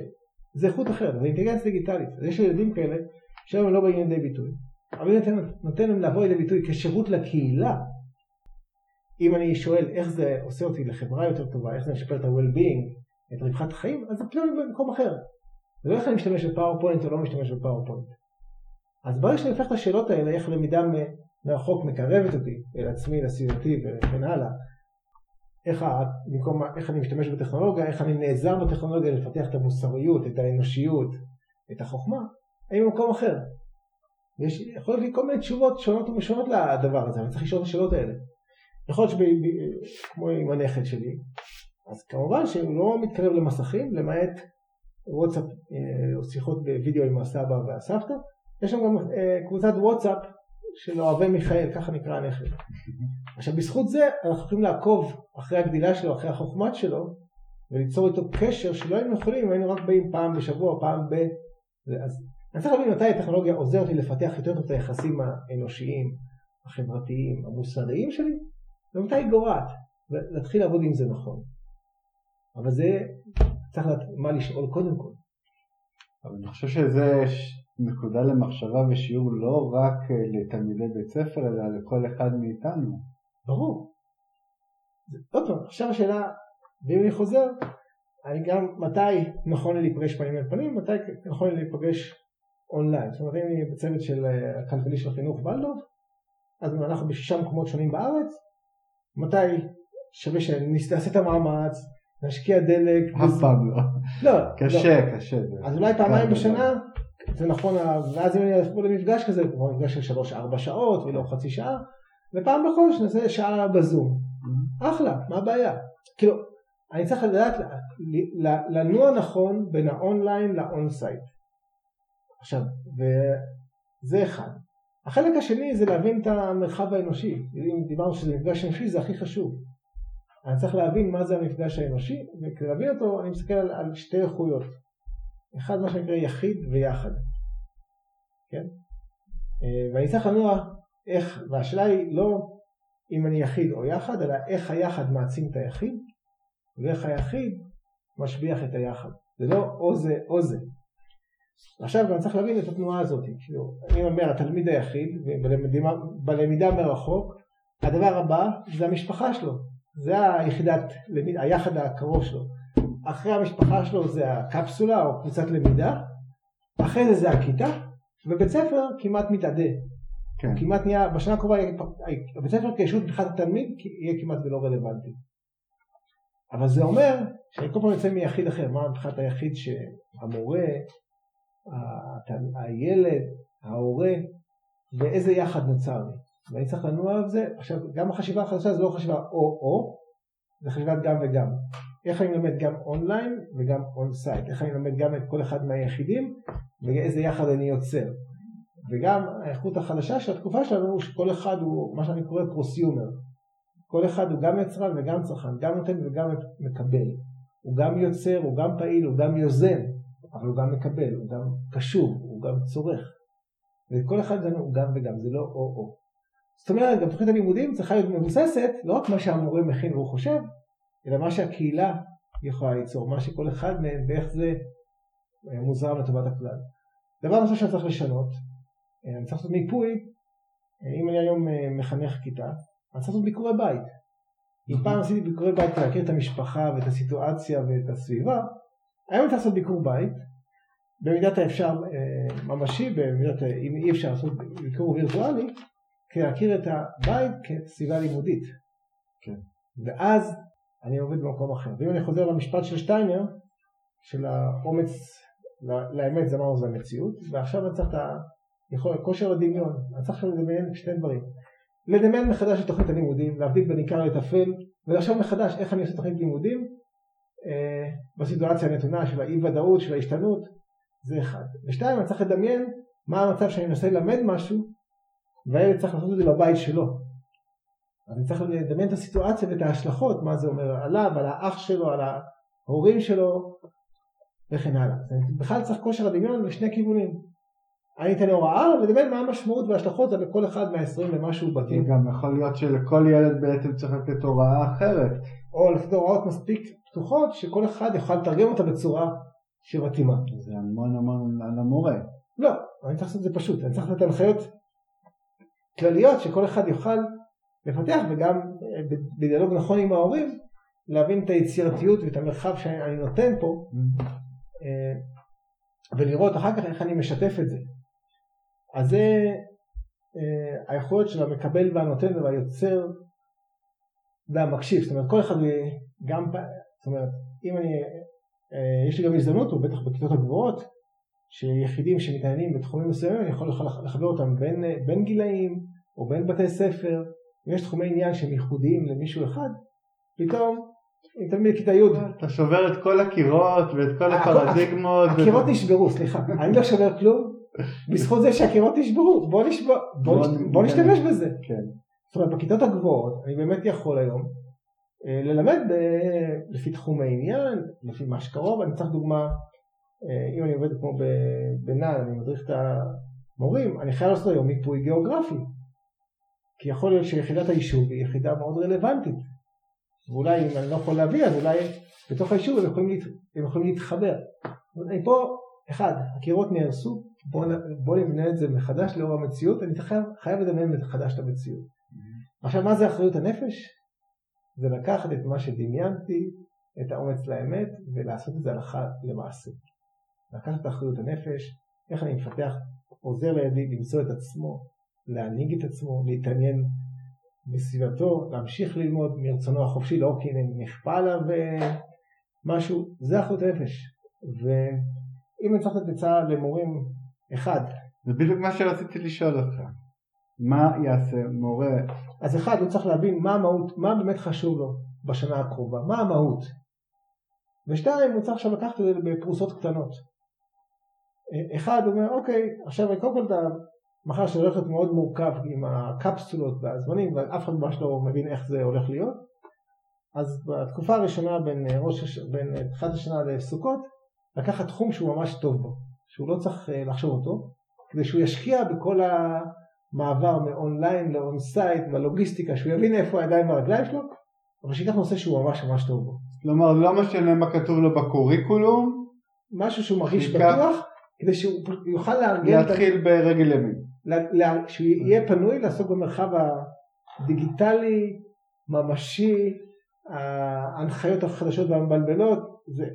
C: זה איכות אחרת, זה אינטליגנציה דיגיטלית. יש ילדים כאלה שהיום הם לא באים לידי ביטוי. אבל נותן, נותן להם לבוא לידי ביטוי כשירות לקהילה. אם אני שואל איך זה עושה אותי לחברה יותר טובה, איך זה משפר את ה-well-being, את רווחת החיים, אז זה פתאום במקום אחר. זה לא איך אני משתמש ב PowerPoint או לא משתמש ב PowerPoint. אז ברגע שאני הופך את השאלות האלה, איך למידה מרחוק מקרבת אותי אל עצמי, לסביבתי וכן הלאה, איך, במקום, איך אני משתמש בטכנולוגיה, איך אני נעזר בטכנולוגיה לפתח את המוסריות, את האנושיות, את החוכמה, אני במקום אחר. יש, יכול להיות לי כל מיני תשובות שונות ומשונות לדבר הזה, אני צריך לשאול את השאלות האלה. יכול להיות שכמו עם הנכד שלי, אז כמובן שהוא לא מתקרב למסכים, למעט וואטסאפ אה, או שיחות בווידאו עם הסבא והסבתא. יש שם גם אה, קבוצת וואטסאפ של אוהבי מיכאל, ככה נקרא הנכד. עכשיו בזכות זה אנחנו יכולים לעקוב אחרי הגדילה שלו, אחרי החוכמת שלו, וליצור איתו קשר שלא היינו יכולים היינו רק באים פעם בשבוע, פעם ב... אז אני צריך להבין מתי הטכנולוגיה עוזרת לי לפתח יותר טוב את היחסים האנושיים, החברתיים, המוסריים שלי, ומתי היא גורעת, ולהתחיל לעבוד עם זה נכון. אבל זה צריך לדעת מה לשאול קודם כל.
B: אבל אני חושב שזה נקודה למחשבה ושיעור לא רק אה, לתלמידי בית ספר, אלא לכל אחד מאיתנו.
C: ברור. עוד פעם, עכשיו השאלה, ואם אני חוזר, אני גם, מתי נכון לי להיפגש פנים אל פנים, מתי נכון לי להיפגש אונליין. זאת אומרת, אם אני בצוות של אה, הכלכלי של החינוך בלדוב, אז אנחנו בשישה מקומות שונים בארץ, מתי שווה שנעשה את המאמץ, נשקיע דלק.
B: אף פעם לא.
C: לא.
B: קשה, לא. קשה.
C: אז אולי פעמיים בשנה, זה נכון, ואז אם אני אעבור למפגש כזה, כמו מפגש של 3-4 שעות ולא חצי שעה, ופעם בחודש נעשה שעה בזום. Mm-hmm. אחלה, מה הבעיה? כאילו, אני צריך לדעת לנוע נכון בין ה online ל on-site. עכשיו, וזה אחד. החלק השני זה להבין את המרחב האנושי. אם דיברנו שזה מפגש אנושי זה הכי חשוב. אני צריך להבין מה זה המפגש האנושי, וכדי להבין אותו אני מסתכל על, על שתי איכויות. אחד מה שנקרא יחיד ויחד. כן? אה, ואני צריך לנוע איך, והשאלה היא לא אם אני יחיד או יחד, אלא איך היחד מעצים את היחיד, ואיך היחיד משביח את היחד. זה לא או זה או זה. עכשיו גם צריך להבין את התנועה הזאת. כאילו, אני אומר, התלמיד היחיד, בלמידה מרחוק, הדבר הבא זה המשפחה שלו. זה היחידת, היחד הקרוב שלו. אחרי המשפחה שלו זה הקפסולה או קבוצת למידה, אחרי זה זה הכיתה, ובית ספר כמעט מתאדה. כן. כמעט נהיה, בשנה הקרובה בית ספר כישות מבחינת התלמיד יהיה כמעט ולא רלוונטי. אבל זה אומר שאני כל פעם יוצא מיחיד אחר, מה מבחינת היחיד שהמורה, הילד, ההורה, ואיזה יחד נוצר לי. ואני צריך לנוע על זה. עכשיו, גם החשיבה החדשה זה לא חשיבה או-או, זה חשיבת גם וגם. איך אני לומד גם אונליין וגם on-site, איך אני לומד גם את כל אחד מהיחידים ואיזה יחד אני יוצר. וגם האיכות החדשה של התקופה שלנו שכל אחד הוא מה שאני קורא פרוסיומר. כל אחד הוא גם יצרן וגם צרכן, גם נותן וגם מקבל. הוא גם יוצר, הוא גם פעיל, הוא גם יוזם, אבל הוא גם מקבל, הוא גם קשוב, הוא גם צורך. וכל אחד הוא גם וגם, זה לא או-או. זאת אומרת, גם תוכנית הלימודים צריכה להיות מבוססת לא רק מה שהמורה מכין והוא חושב, אלא מה שהקהילה יכולה ליצור, מה שכל אחד מהם ואיך זה אה, מוזרם לטובת הכלל. דבר נוסף שאני צריך לשנות, אה, אני צריך לעשות מיפוי, אה, אם אני היום מחנך כיתה, אני צריך לעשות ביקורי בית. אם פעם עשיתי ביקורי בית להכיר את המשפחה ואת הסיטואציה ואת הסביבה, היום אני צריך לעשות ביקור בית, במידת האפשר ממשי, במידת, אם אי אפשר לעשות ביקור וירטואלי, להכיר את הבית כסביבה לימודית. כן. ואז אני עובד במקום אחר. ואם אני חוזר למשפט של שטיינר, של האומץ לאמת זה אמרנו זה המציאות, ועכשיו אני צריך את היכולת, כושר הדמיון, אני צריך לדמיין שני דברים. לדמיין מחדש את תוכנית הלימודים, להבדיל בין עיקר לטפל, ולחשוב מחדש איך אני עושה תוכנית לימודים אה, בסיטואציה הנתונה של האי ודאות, של ההשתנות, זה אחד. ושתיים, אני צריך לדמיין מה המצב שאני מנסה ללמד משהו, והילד צריך לעשות את זה בבית שלו. אני צריך לדמיין את הסיטואציה ואת ההשלכות, מה זה אומר עליו, על האח שלו, על ההורים שלו וכן הלאה. בכלל צריך כושר הדמיון לשני כיוונים. אני אתן הוראה לדמיין מה המשמעות וההשלכות על כל אחד מהעשרים ומשהו בתים.
B: גם יכול להיות שלכל ילד בעצם צריך לתת הוראה אחרת.
C: או לתת הוראות מספיק פתוחות שכל אחד יוכל לתרגם אותה בצורה שמתאימה.
B: זה המון המון על המורה.
C: לא, אני צריך לעשות את זה פשוט, אני צריך לתת הנחיות כלליות שכל אחד יוכל לפתח וגם אה, בדיאלוג נכון עם ההורים להבין את היצירתיות ואת המרחב שאני נותן פה אה, ולראות אחר כך איך אני משתף את זה. אז זה אה, היכולת של המקבל והנותן והיוצר והמקשיב, זאת אומרת כל אחד גם, זאת אומרת אם אני, יש לי גם הזדמנות, או בטח בכיתות הגבוהות, שיחידים שמתעניינים בתחומים מסוימים אני יכול לחבר אותם בין, בין גילאים או בין בתי ספר אם יש תחומי עניין שהם ייחודיים למישהו אחד, פתאום עם תלמיד כיתה י'.
B: אתה שובר את כל הקירות ואת כל
C: הכל-
B: הפרדיגמות.
C: הקירות נשברו, סליחה, אני לא שובר כלום, בזכות זה שהקירות נשברו, בוא בוא נשתמש בזה.
B: כן.
C: זאת אומרת בכיתות הגבוהות אני באמת יכול היום אה, ללמד ב- לפי תחומי עניין, לפי מה שקרוב, אני צריך דוגמה, אה, אם אני עובד כמו בנעל, אני מדריך את המורים, אני חייב לעשות היום מיפוי גיאוגרפי, כי יכול להיות שיחידת היישוב היא יחידה מאוד רלוונטית, ואולי אם אני לא יכול להביא אז אולי בתוך היישוב הם יכולים, להת... הם יכולים להתחבר. אני פה, אחד, הקירות נהרסו, בואו בוא נבנה את זה מחדש לאור המציאות, אני חייב, חייב לדמיין מחדש את המציאות. עכשיו מה זה אחריות הנפש? זה לקחת את מה שדמיינתי, את האומץ לאמת, ולעשות את זה הלכה למעשה. לקחת את אחריות הנפש, איך אני מפתח, עוזר לידי למצוא את עצמו, להנהיג את עצמו, להתעניין בסביבתו, להמשיך ללמוד מרצונו החופשי, לא כי נכפה עליו אה, משהו, זה אחריות הנפש. ואם צריך לתת עצה למורים, אחד,
B: זה בדיוק מה שרציתי לשאול אותך. מה יעשה מורה?
C: אז אחד, הוא צריך להבין מה המהות, מה באמת חשוב לו בשנה הקרובה, מה המהות. ושתיים, הוא צריך עכשיו לקחת את זה בפרוסות קטנות. אה, אחד, הוא אומר, אוקיי, עכשיו קודם כל אתה, מחר שזה הולך להיות מאוד מורכב עם הקפסולות והזמנים, ואף אחד ממש לא מבין איך זה הולך להיות, אז בתקופה הראשונה בין ראש, הש- בין תחילת השנה לסוכות, לקחת תחום שהוא ממש טוב בו, שהוא לא צריך אה, לחשוב אותו, כדי שהוא ישקיע בכל המעבר מ online ל on-site, בלוגיסטיקה, שהוא יבין איפה הידיים והרגליים שלו, אבל שייקח נושא שהוא ממש ממש טוב בו.
B: כלומר לא משנה מה כתוב לו בקוריקולום,
C: משהו שהוא מרגיש בטוח, כדי שהוא יוכל לארגן, את
B: להתחיל ברגל ימין.
C: שהוא יהיה פנוי לעסוק במרחב הדיגיטלי, ממשי, ההנחיות החדשות והמבלבלות, זה.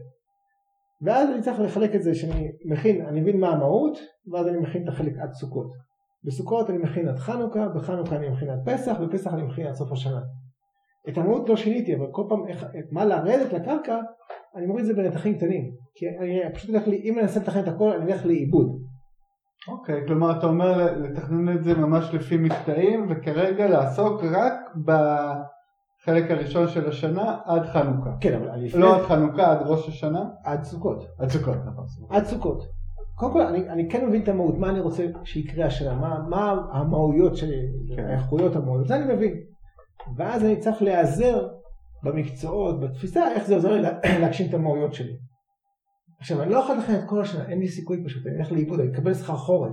C: ואז אני צריך לחלק את זה שאני מכין, אני מבין מה המהות, ואז אני מכין את החלק עד סוכות. בסוכות אני מכין עד חנוכה, בחנוכה אני מכין עד פסח, בפסח אני מכין עד סוף השנה. את המהות לא שיניתי, אבל כל פעם איך, מה לרדת לקרקע, אני מוריד את זה בנתחים קטנים. כי אני פשוט הולך לי, אם אני אנסה לתכנן את הכל, אני אלך לאיבוד.
B: אוקיי, כלומר אתה אומר לתכנן את זה ממש לפי מקטעים וכרגע לעסוק רק בחלק הראשון של השנה עד חנוכה.
C: כן, אבל לפני
B: לא עד חנוכה, עד ראש השנה?
C: עד סוכות.
B: עד סוכות, נכון.
C: עד סוכות. קודם כל אני, אני כן מבין את המהות, מה אני רוצה שיקרה השנה, מה, מה המהויות, של,
B: כן.
C: האיכויות המהויות, זה אני מבין. ואז אני צריך להיעזר במקצועות, בתפיסה, איך זה עוזר לי לה- להגשים את המהויות שלי. עכשיו אני לא יכול לתכנן את כל השנה, אין לי סיכוי פשוט, אני אלך לאיבוד, אני אקבל סחרחורת.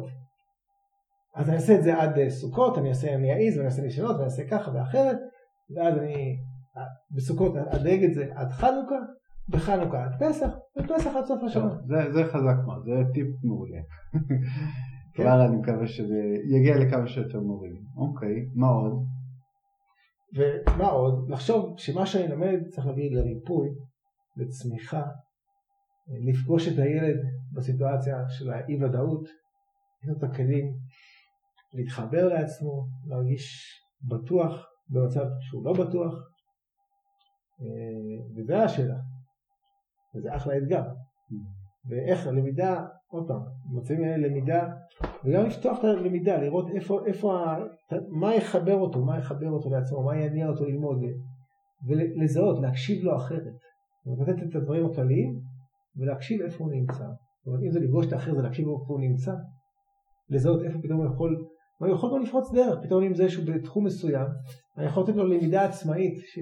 C: אז אני אעשה את זה עד אה, סוכות, אני אעשה, אני אעז ואני אעשה ניסיונות ואני אעשה ככה ואחרת, ואז אני אה, בסוכות אדייג את זה עד חנוכה, בחנוכה עד פסח, בפסח עד סוף השנה.
B: זה, זה חזק מאוד, זה טיפ מעולה.
C: כן.
B: כבר אני מקווה שזה יגיע לכמה שיותר מורים. אוקיי, מה עוד?
C: ומה עוד? לחשוב שמה שאני לומד צריך להביא לריפוי, לצמיחה, לפגוש את הילד בסיטואציה של האי ודאות, לתת את הכלים, להתחבר לעצמו, להרגיש בטוח במצב שהוא לא בטוח, אה, וזה השאלה, וזה אחלה אתגר. ואיך הלמידה, עוד פעם, האלה למידה, וגם לפתוח את הלמידה, לראות איפה, איפה, מה יחבר אותו, מה יחבר אותו לעצמו, מה יניע אותו ללמוד, ולזהות, להקשיב לו אחרת. זאת אומרת, לתת את הדברים הכלליים, ולהקשיב איפה הוא נמצא. זאת אומרת, אם זה לפגוש את האחר, זה להקשיב איפה הוא נמצא, לזהות איפה פתאום הוא יכול, הוא יכול גם לפרוץ דרך, פתאום אם זה שהוא בתחום מסוים, אני יכול לתת לו למידה עצמאית, ש...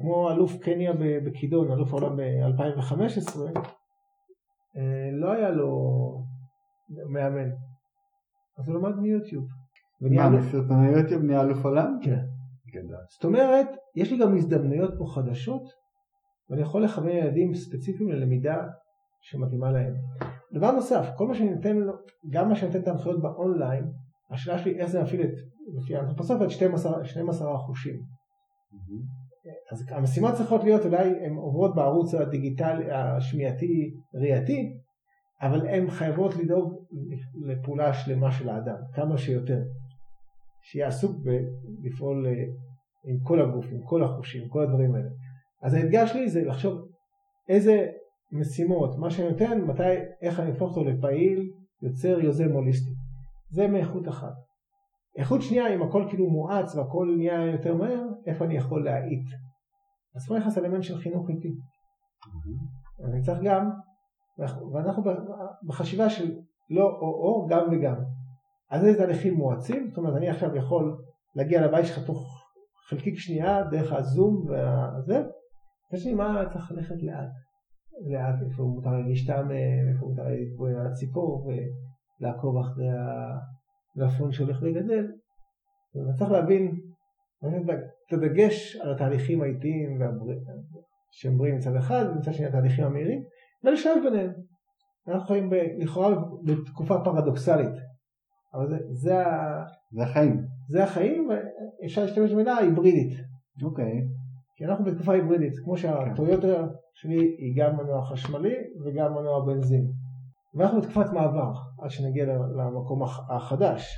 C: כמו אלוף קניה בכידון, אלוף העולם ב-2015, אה, לא היה לו מאמן, אז הוא למד מיוטיוב. ונהיה
B: מה,
C: לו-
B: מסרטוני יוטיוב נהיה אלוף עולם?
C: כן.
B: גדול.
C: זאת אומרת, יש לי גם הזדמנויות פה חדשות, ואני יכול לכוון ילדים ספציפיים ללמידה שמתאימה להם. דבר נוסף, כל מה שאני נותן גם מה שאני נותן את ההנחיות באונליין, השאלה שלי איך זה מפעיל את, לפי האנתרופוסופיה, את 12, 12 החושים. אז המשימות צריכות להיות, אולי הן עוברות בערוץ הדיגיטלי, השמיעתי, ראייתי, אבל הן חייבות לדאוג לפעולה שלמה של האדם, כמה שיותר. שיהיה עסוק בלפעול אה, עם כל הגוף, עם כל החושים, עם כל הדברים האלה. אז האתגר שלי זה לחשוב איזה משימות, מה שאני נותן, מתי, איך אני אהפוך אותו לפעיל, יוצר, יוזם, הוליסטי. זה מאיכות אחת. איכות שנייה, אם הכל כאילו מואץ והכל נהיה יותר מהר, איפה אני יכול להאיט אז פה נכנס אלמנט של חינוך איטי. אני צריך גם, ואנחנו בחשיבה של לא או-או, גם וגם. אז איזה תהליכים מואצים, זאת אומרת אני עכשיו יכול להגיע לבית שלך תוך חלקיק שנייה דרך הזום וזה, יש לי מה צריך ללכת לאט, לאט, איפה מותר להשתעמם, איפה מותר להתבוא על הציפור ולעקוב אחרי הגפון שהולך וגדל. צריך להבין את הדגש על התהליכים האיטיים שהם בריאים מצד אחד, ומצד שני התהליכים המהירים, ולשלב ביניהם. אנחנו חיים לכאורה בתקופה פרדוקסלית, אבל זה, זה,
B: זה החיים.
C: זה החיים, ואפשר להשתמש במילה היברידית.
B: אוקיי.
C: כי אנחנו בתקופה היברידית, כמו שהטויוטה שלי היא גם מנוע חשמלי וגם מנוע בנזין. ואנחנו בתקופת מעבר, עד שנגיע למקום החדש.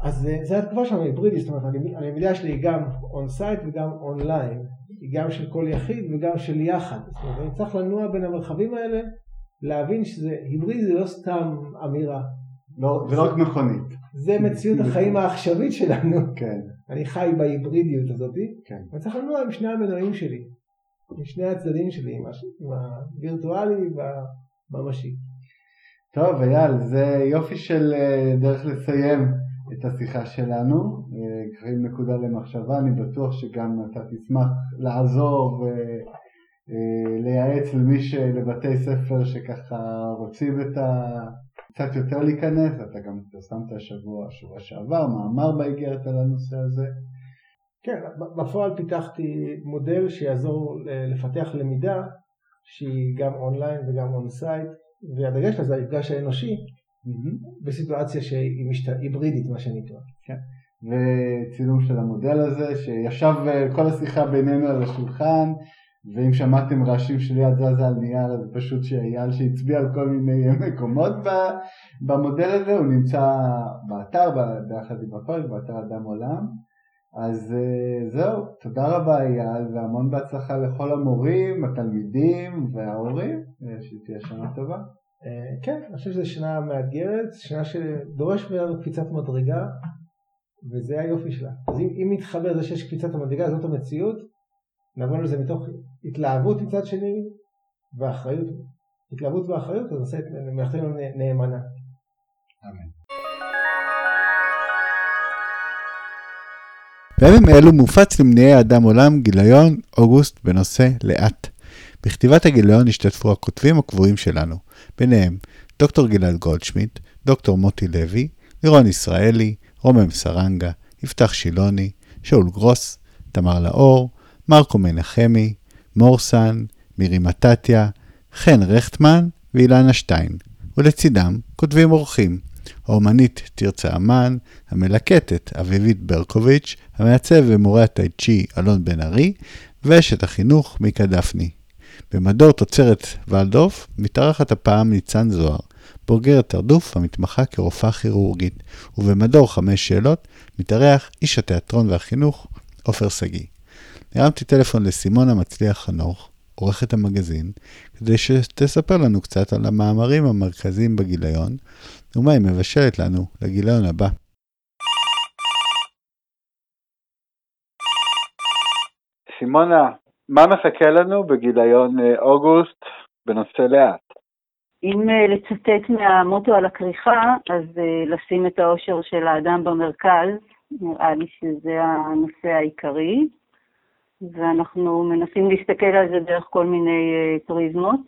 C: אז זה התקופה שלנו היברידית, זאת אומרת הלמידה שלי היא גם on-site וגם אונליין, היא גם של כל יחיד וגם של יחד, זאת אומרת אני צריך לנוע בין המרחבים האלה, להבין שזה היברידי זה לא סתם אמירה.
B: לא, זה לא רק מכונית.
C: זה מציאות החיים העכשווית שלנו.
B: כן.
C: אני חי בהיברידיות הזאת,
B: כן.
C: ואני צריך לנוע עם שני המנועים שלי, עם שני הצדדים שלי, עם הווירטואלי והממשי.
B: טוב אייל, זה יופי של אה, דרך לסיים את השיחה שלנו, קרים נקודה למחשבה, אני בטוח שגם אתה תשמח לעזור ולייעץ למי שלבתי ספר שככה רוצים את ה... קצת יותר להיכנס, אתה גם פרסמת השבוע, השבוע שעבר, מאמר באיגרת על הנושא הזה.
C: כן, בפועל פיתחתי מודל שיעזור לפתח למידה שהיא גם אונליין וגם on-site, והדגש לזה המפגש האנושי mm-hmm. בסיטואציה שהיא משת... היברידית מה שנקרא.
B: כן. וצילום של המודל הזה שישב אה, כל השיחה בינינו על השולחן ואם שמעתם רעשים של יד זזה על נייר אז פשוט שאייל שהצביע על כל מיני מקומות במודל הזה הוא נמצא באתר ביחד עם הפרק באתר אדם עולם אז אה, זהו תודה רבה אייל והמון בהצלחה לכל המורים התלמידים וההורים אה, שתהיה שנה טובה
C: אה, כן, אני חושב שזו שנה מאתגרת, שנה שדורש מאיתנו קפיצת מדרגה, וזה היופי שלה. אז אם מתחבר לזה שיש קפיצת המדרגה, זאת המציאות, נבוא לזה מתוך התלהבות מצד שני, ואחריות, התלהבות ואחריות, אז נעשה את מלאכתנו נאמנה.
B: אמן. בימים אלו מופץ למניעי האדם עולם גיליון אוגוסט בנושא לאט. בכתיבת הגיליון השתתפו הכותבים הקבועים שלנו, ביניהם דוקטור גלעד גולדשמיט, דוקטור מוטי לוי, לירון ישראלי, רומם סרנגה, יפתח שילוני, שאול גרוס, תמר לאור, מרקו מנחמי, מורסן, מירי מתתיה, חן רכטמן ואילנה שטיין, ולצידם כותבים אורחים, האומנית תרצה אמן, המלקטת אביבית ברקוביץ', המעצב ומורה הטאי צ'י אלון בן ארי, ואשת החינוך מיקה דפני. במדור תוצרת ולדורף מתארחת הפעם ניצן זוהר, בוגרת תרדוף המתמחה כרופאה כירורגית, ובמדור חמש שאלות מתארח איש התיאטרון והחינוך עופר שגיא. הרמתי טלפון לסימונה מצליח חנוך, עורכת המגזין, כדי שתספר לנו קצת על המאמרים המרכזיים בגיליון, ומה היא מבשלת לנו לגיליון הבא. סימונה, מה מחכה לנו בגיליון אה, אוגוסט בנושא לאט?
D: אם אה, לצטט מהמוטו על הכריכה, אז אה, לשים את האושר של האדם במרכז, נראה לי שזה הנושא העיקרי, ואנחנו מנסים להסתכל על זה דרך כל מיני פריזמות.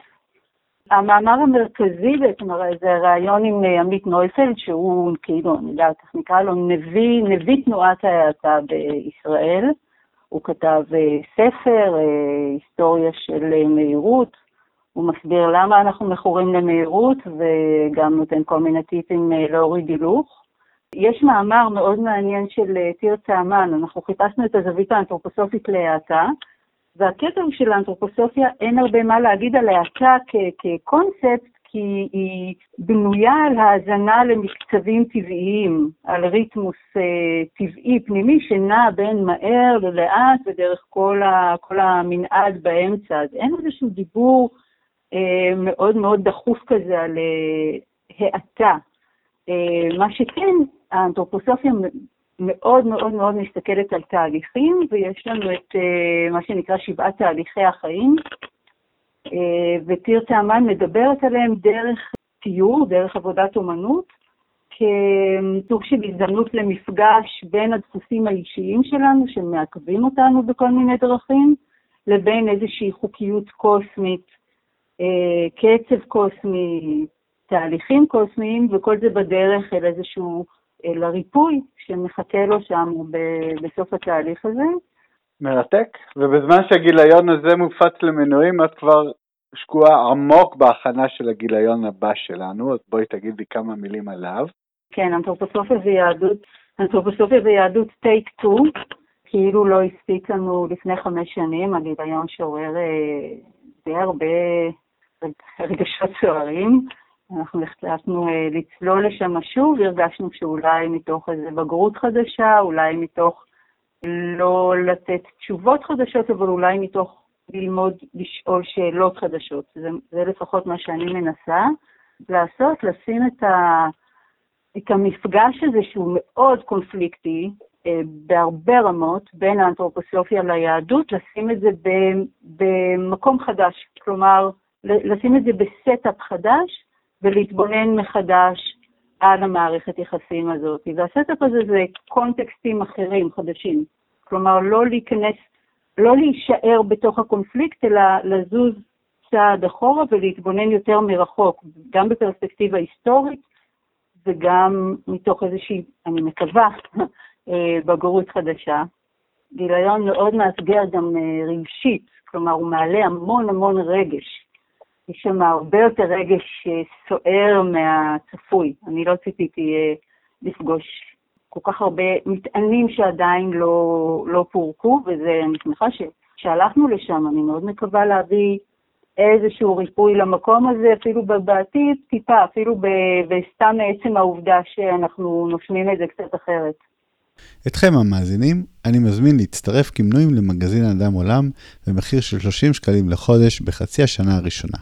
D: המאמר המרכזי בעצם, זה ראיון עם עמית נויפלד, שהוא כאילו, אני יודעת איך נקרא לו, נביא, נביא תנועת ההאטה בישראל. הוא כתב אה, ספר, אה, היסטוריה של אה, מהירות, הוא מסביר למה אנחנו מכורים למהירות וגם נותן כל מיני טיפים להוריד הילוך. יש מאמר מאוד מעניין של תרצה אמן, אנחנו חיפשנו את הזווית האנתרופוסופית להאטה, והקטע של האנתרופוסופיה, אין הרבה מה להגיד על האטה כקונספט, כי היא בנויה על האזנה למקצבים טבעיים, על ריתמוס אה, טבעי פנימי שנע בין מהר ללאט ודרך כל, ה, כל המנעד באמצע. אז אין איזשהו דיבור אה, מאוד מאוד דחוף כזה על אה, האטה. אה, מה שכן, האנתרופוסופיה מאוד מאוד מאוד מסתכלת על תהליכים, ויש לנו את uh, מה שנקרא שבעת תהליכי החיים, uh, ותרצה אמן מדברת עליהם דרך ציור, דרך עבודת אומנות, כסוג של הזדמנות למפגש בין הדפוסים האישיים שלנו, שמעכבים אותנו בכל מיני דרכים, לבין איזושהי חוקיות קוסמית, uh, קצב קוסמי, תהליכים קוסמיים, וכל זה בדרך אל איזשהו, אל הריפוי שמחכה לו שם בסוף התהליך הזה.
B: מרתק, ובזמן שהגיליון הזה מופץ למנויים, את כבר שקועה עמוק בהכנה של הגיליון הבא שלנו, אז בואי תגידי כמה מילים עליו.
D: כן, אנתרופוסופיה ויהדות, אנתרופוסופיה ויהדות טייק 2, כאילו לא הספיק לנו לפני חמש שנים, הגיליון שעורר אה, די הרבה רגשות סוערים. אנחנו החלטנו אה, לצלול לשם שוב, הרגשנו שאולי מתוך איזו בגרות חדשה, אולי מתוך לא לתת תשובות חדשות, אבל אולי מתוך ללמוד לשאול שאלות חדשות. זה, זה לפחות מה שאני מנסה לעשות, לשים את, ה, את המפגש הזה שהוא מאוד קונפליקטי, אה, בהרבה רמות, בין האנתרופוסופיה ליהדות, לשים את זה במקום חדש. כלומר, לשים את זה ב setup חדש, ולהתבונן מחדש על המערכת יחסים הזאת. וה setup הזה זה קונטקסטים אחרים, חדשים. כלומר, לא להיכנס, לא להישאר בתוך הקונפליקט, אלא לזוז צעד אחורה ולהתבונן יותר מרחוק, גם בפרספקטיבה היסטורית וגם מתוך איזושהי, אני מקווה, אה, בגרות חדשה. גיליון מאוד מאתגר גם אה, רגשית, כלומר הוא מעלה המון המון רגש. יש שם הרבה יותר רגש אה, סוער מהצפוי. אני לא ציפיתי אה, לפגוש כל כך הרבה מטענים שעדיין לא, לא פורקו, ואני שמחה שהלכנו לשם, אני מאוד מקווה להביא איזשהו ריפוי למקום הזה, אפילו בעתיד, טיפה, אפילו בסתם מעצם העובדה שאנחנו נושמים את זה קצת אחרת.
B: אתכם המאזינים, אני מזמין להצטרף כמנויים למגזין אדם עולם במחיר של 30 שקלים לחודש בחצי השנה הראשונה.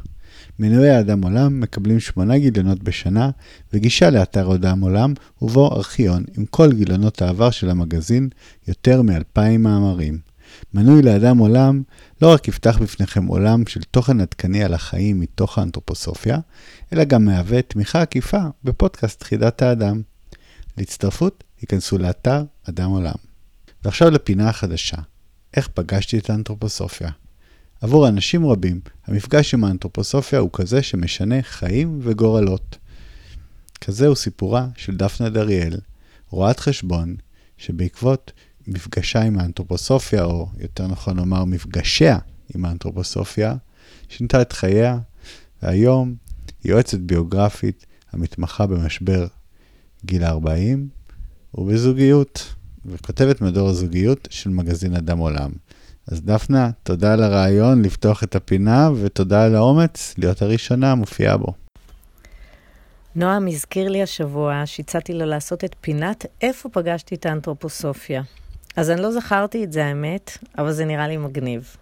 B: מנויי אדם עולם מקבלים 8 גיליונות בשנה וגישה לאתר אדם עולם ובו ארכיון עם כל גיליונות העבר של המגזין, יותר מ-2,000 מאמרים. מנוי לאדם עולם לא רק יפתח בפניכם עולם של תוכן עדכני על החיים מתוך האנתרופוסופיה, אלא גם מהווה תמיכה עקיפה בפודקאסט חידת האדם. להצטרפות, היכנסו לאתר אדם עולם. ועכשיו לפינה החדשה, איך פגשתי את האנתרופוסופיה. עבור אנשים רבים, המפגש עם האנתרופוסופיה הוא כזה שמשנה חיים וגורלות. כזה הוא סיפורה של דפנה דריאל, רואת חשבון, שבעקבות מפגשה עם האנתרופוסופיה, או יותר נכון לומר מפגשיה עם האנתרופוסופיה, שינתה את חייה, והיום היא יועצת ביוגרפית המתמחה במשבר גיל ה-40 ובזוגיות, וכותבת מדור הזוגיות של מגזין אדם עולם. אז דפנה, תודה על הרעיון לפתוח את הפינה, ותודה על האומץ להיות הראשונה המופיעה בו.
E: נועם הזכיר לי השבוע שהצעתי לו לעשות את פינת איפה פגשתי את האנתרופוסופיה. אז אני לא זכרתי את זה, האמת, אבל זה נראה לי מגניב.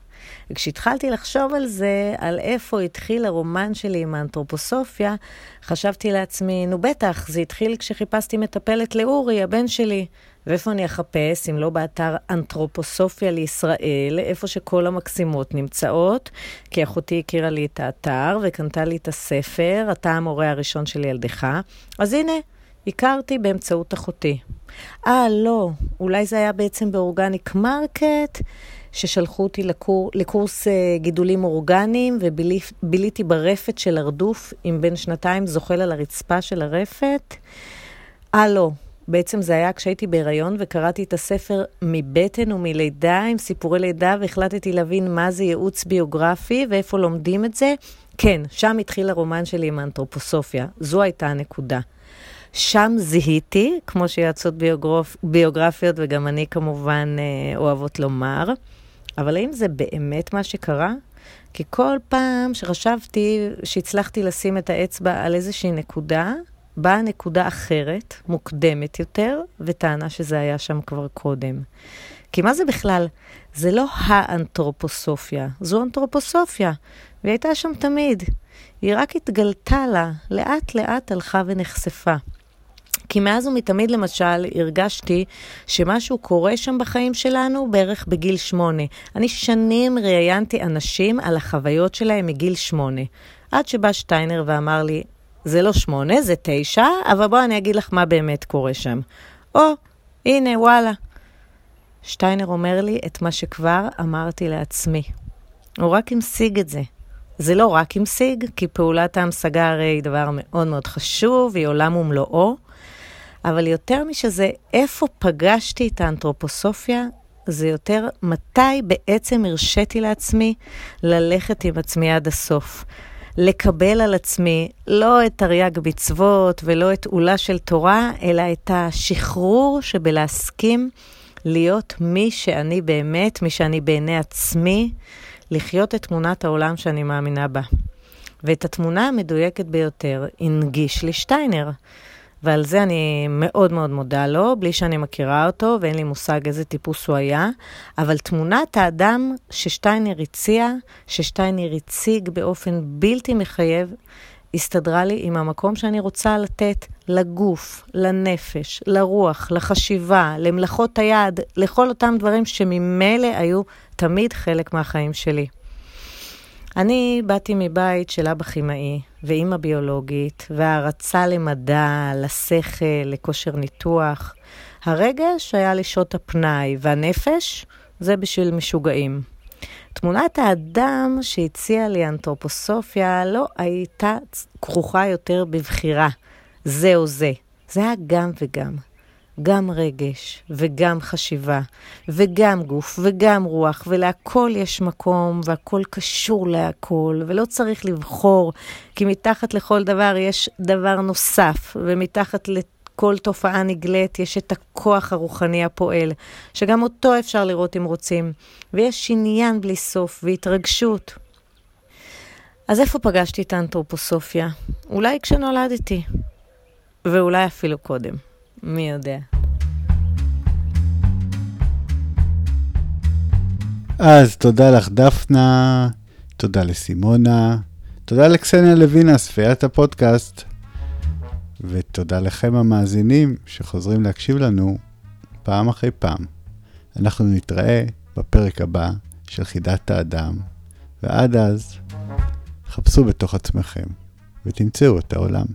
E: וכשהתחלתי לחשוב על זה, על איפה התחיל הרומן שלי עם האנתרופוסופיה, חשבתי לעצמי, נו בטח, זה התחיל כשחיפשתי מטפלת לאורי, הבן שלי. ואיפה אני אחפש, אם לא באתר אנתרופוסופיה לישראל, איפה שכל המקסימות נמצאות, כי אחותי הכירה לי את האתר וקנתה לי את הספר, אתה המורה הראשון של ילדך. אז הנה, הכרתי באמצעות אחותי. אה, לא, אולי זה היה בעצם ב organic market, ששלחו אותי לקור, לקורס uh, גידולים אורגניים, וביליתי ברפת של הרדוף עם בן שנתיים זוחל על הרצפה של הרפת. אה, לא, בעצם זה היה כשהייתי בהיריון וקראתי את הספר מבטן ומלידה עם סיפורי לידה והחלטתי להבין מה זה ייעוץ ביוגרפי ואיפה לומדים את זה. כן, שם התחיל הרומן שלי עם האנתרופוסופיה. זו הייתה הנקודה. שם זיהיתי, כמו שיועצות ביוגרפ... ביוגרפיות וגם אני כמובן אה, אוהבות לומר, אבל האם זה באמת מה שקרה? כי כל פעם שחשבתי שהצלחתי לשים את האצבע על איזושהי נקודה, באה נקודה אחרת, מוקדמת יותר, וטענה שזה היה שם כבר קודם. כי מה זה בכלל? זה לא האנתרופוסופיה, זו אנתרופוסופיה, והיא הייתה שם תמיד. היא רק התגלתה לה, לאט לאט הלכה ונחשפה. כי מאז ומתמיד למשל הרגשתי שמשהו קורה שם בחיים שלנו בערך בגיל שמונה. אני שנים ראיינתי אנשים על החוויות שלהם מגיל שמונה. עד שבא שטיינר ואמר לי, זה לא שמונה, זה תשע, אבל בואו אני אגיד לך מה באמת קורה שם. או, הנה, וואלה. שטיינר אומר לי את מה שכבר אמרתי לעצמי. הוא רק המשיג את זה. זה לא רק המשיג, כי פעולת ההמשגה הרי היא דבר מאוד מאוד חשוב, היא עולם ומלואו, אבל יותר משזה, איפה פגשתי את האנתרופוסופיה, זה יותר מתי בעצם הרשיתי לעצמי ללכת עם עצמי עד הסוף. לקבל על עצמי לא את תרי"ג מצוות ולא את עולה של תורה, אלא את השחרור שבלהסכים להיות מי שאני באמת, מי שאני בעיני עצמי, לחיות את תמונת העולם שאני מאמינה בה. ואת התמונה המדויקת ביותר הנגיש לי שטיינר. ועל זה אני מאוד מאוד מודה לו, בלי שאני מכירה אותו ואין לי מושג איזה טיפוס הוא היה, אבל תמונת האדם ששטיינר הציע, ששטיינר הציג באופן בלתי מחייב, הסתדרה לי עם המקום שאני רוצה לתת לגוף, לנפש, לרוח, לחשיבה, למלאכות היד, לכל אותם דברים שממילא היו תמיד חלק מהחיים שלי. אני באתי מבית של אבא כימאי ואימא ביולוגית, והערצה למדע, לשכל, לכושר ניתוח. הרגש היה לשעות הפנאי, והנפש זה בשביל משוגעים. תמונת האדם שהציעה לי אנתרופוסופיה לא הייתה כרוכה יותר בבחירה, זה או זה. זה היה גם וגם. גם רגש, וגם חשיבה, וגם גוף, וגם רוח, ולהכל יש מקום, והכל קשור להכל, ולא צריך לבחור, כי מתחת לכל דבר יש דבר נוסף, ומתחת לכל תופעה נגלית יש את הכוח הרוחני הפועל, שגם אותו אפשר לראות אם רוצים, ויש עניין בלי סוף, והתרגשות. אז איפה פגשתי את האנתרופוסופיה? אולי כשנולדתי, ואולי אפילו קודם. מי יודע.
B: אז תודה לך דפנה, תודה לסימונה, תודה לקסניה לוינה, ספיית הפודקאסט, ותודה לכם המאזינים שחוזרים להקשיב לנו פעם אחרי פעם. אנחנו נתראה בפרק הבא של חידת האדם, ועד אז חפשו בתוך עצמכם ותמצאו את העולם.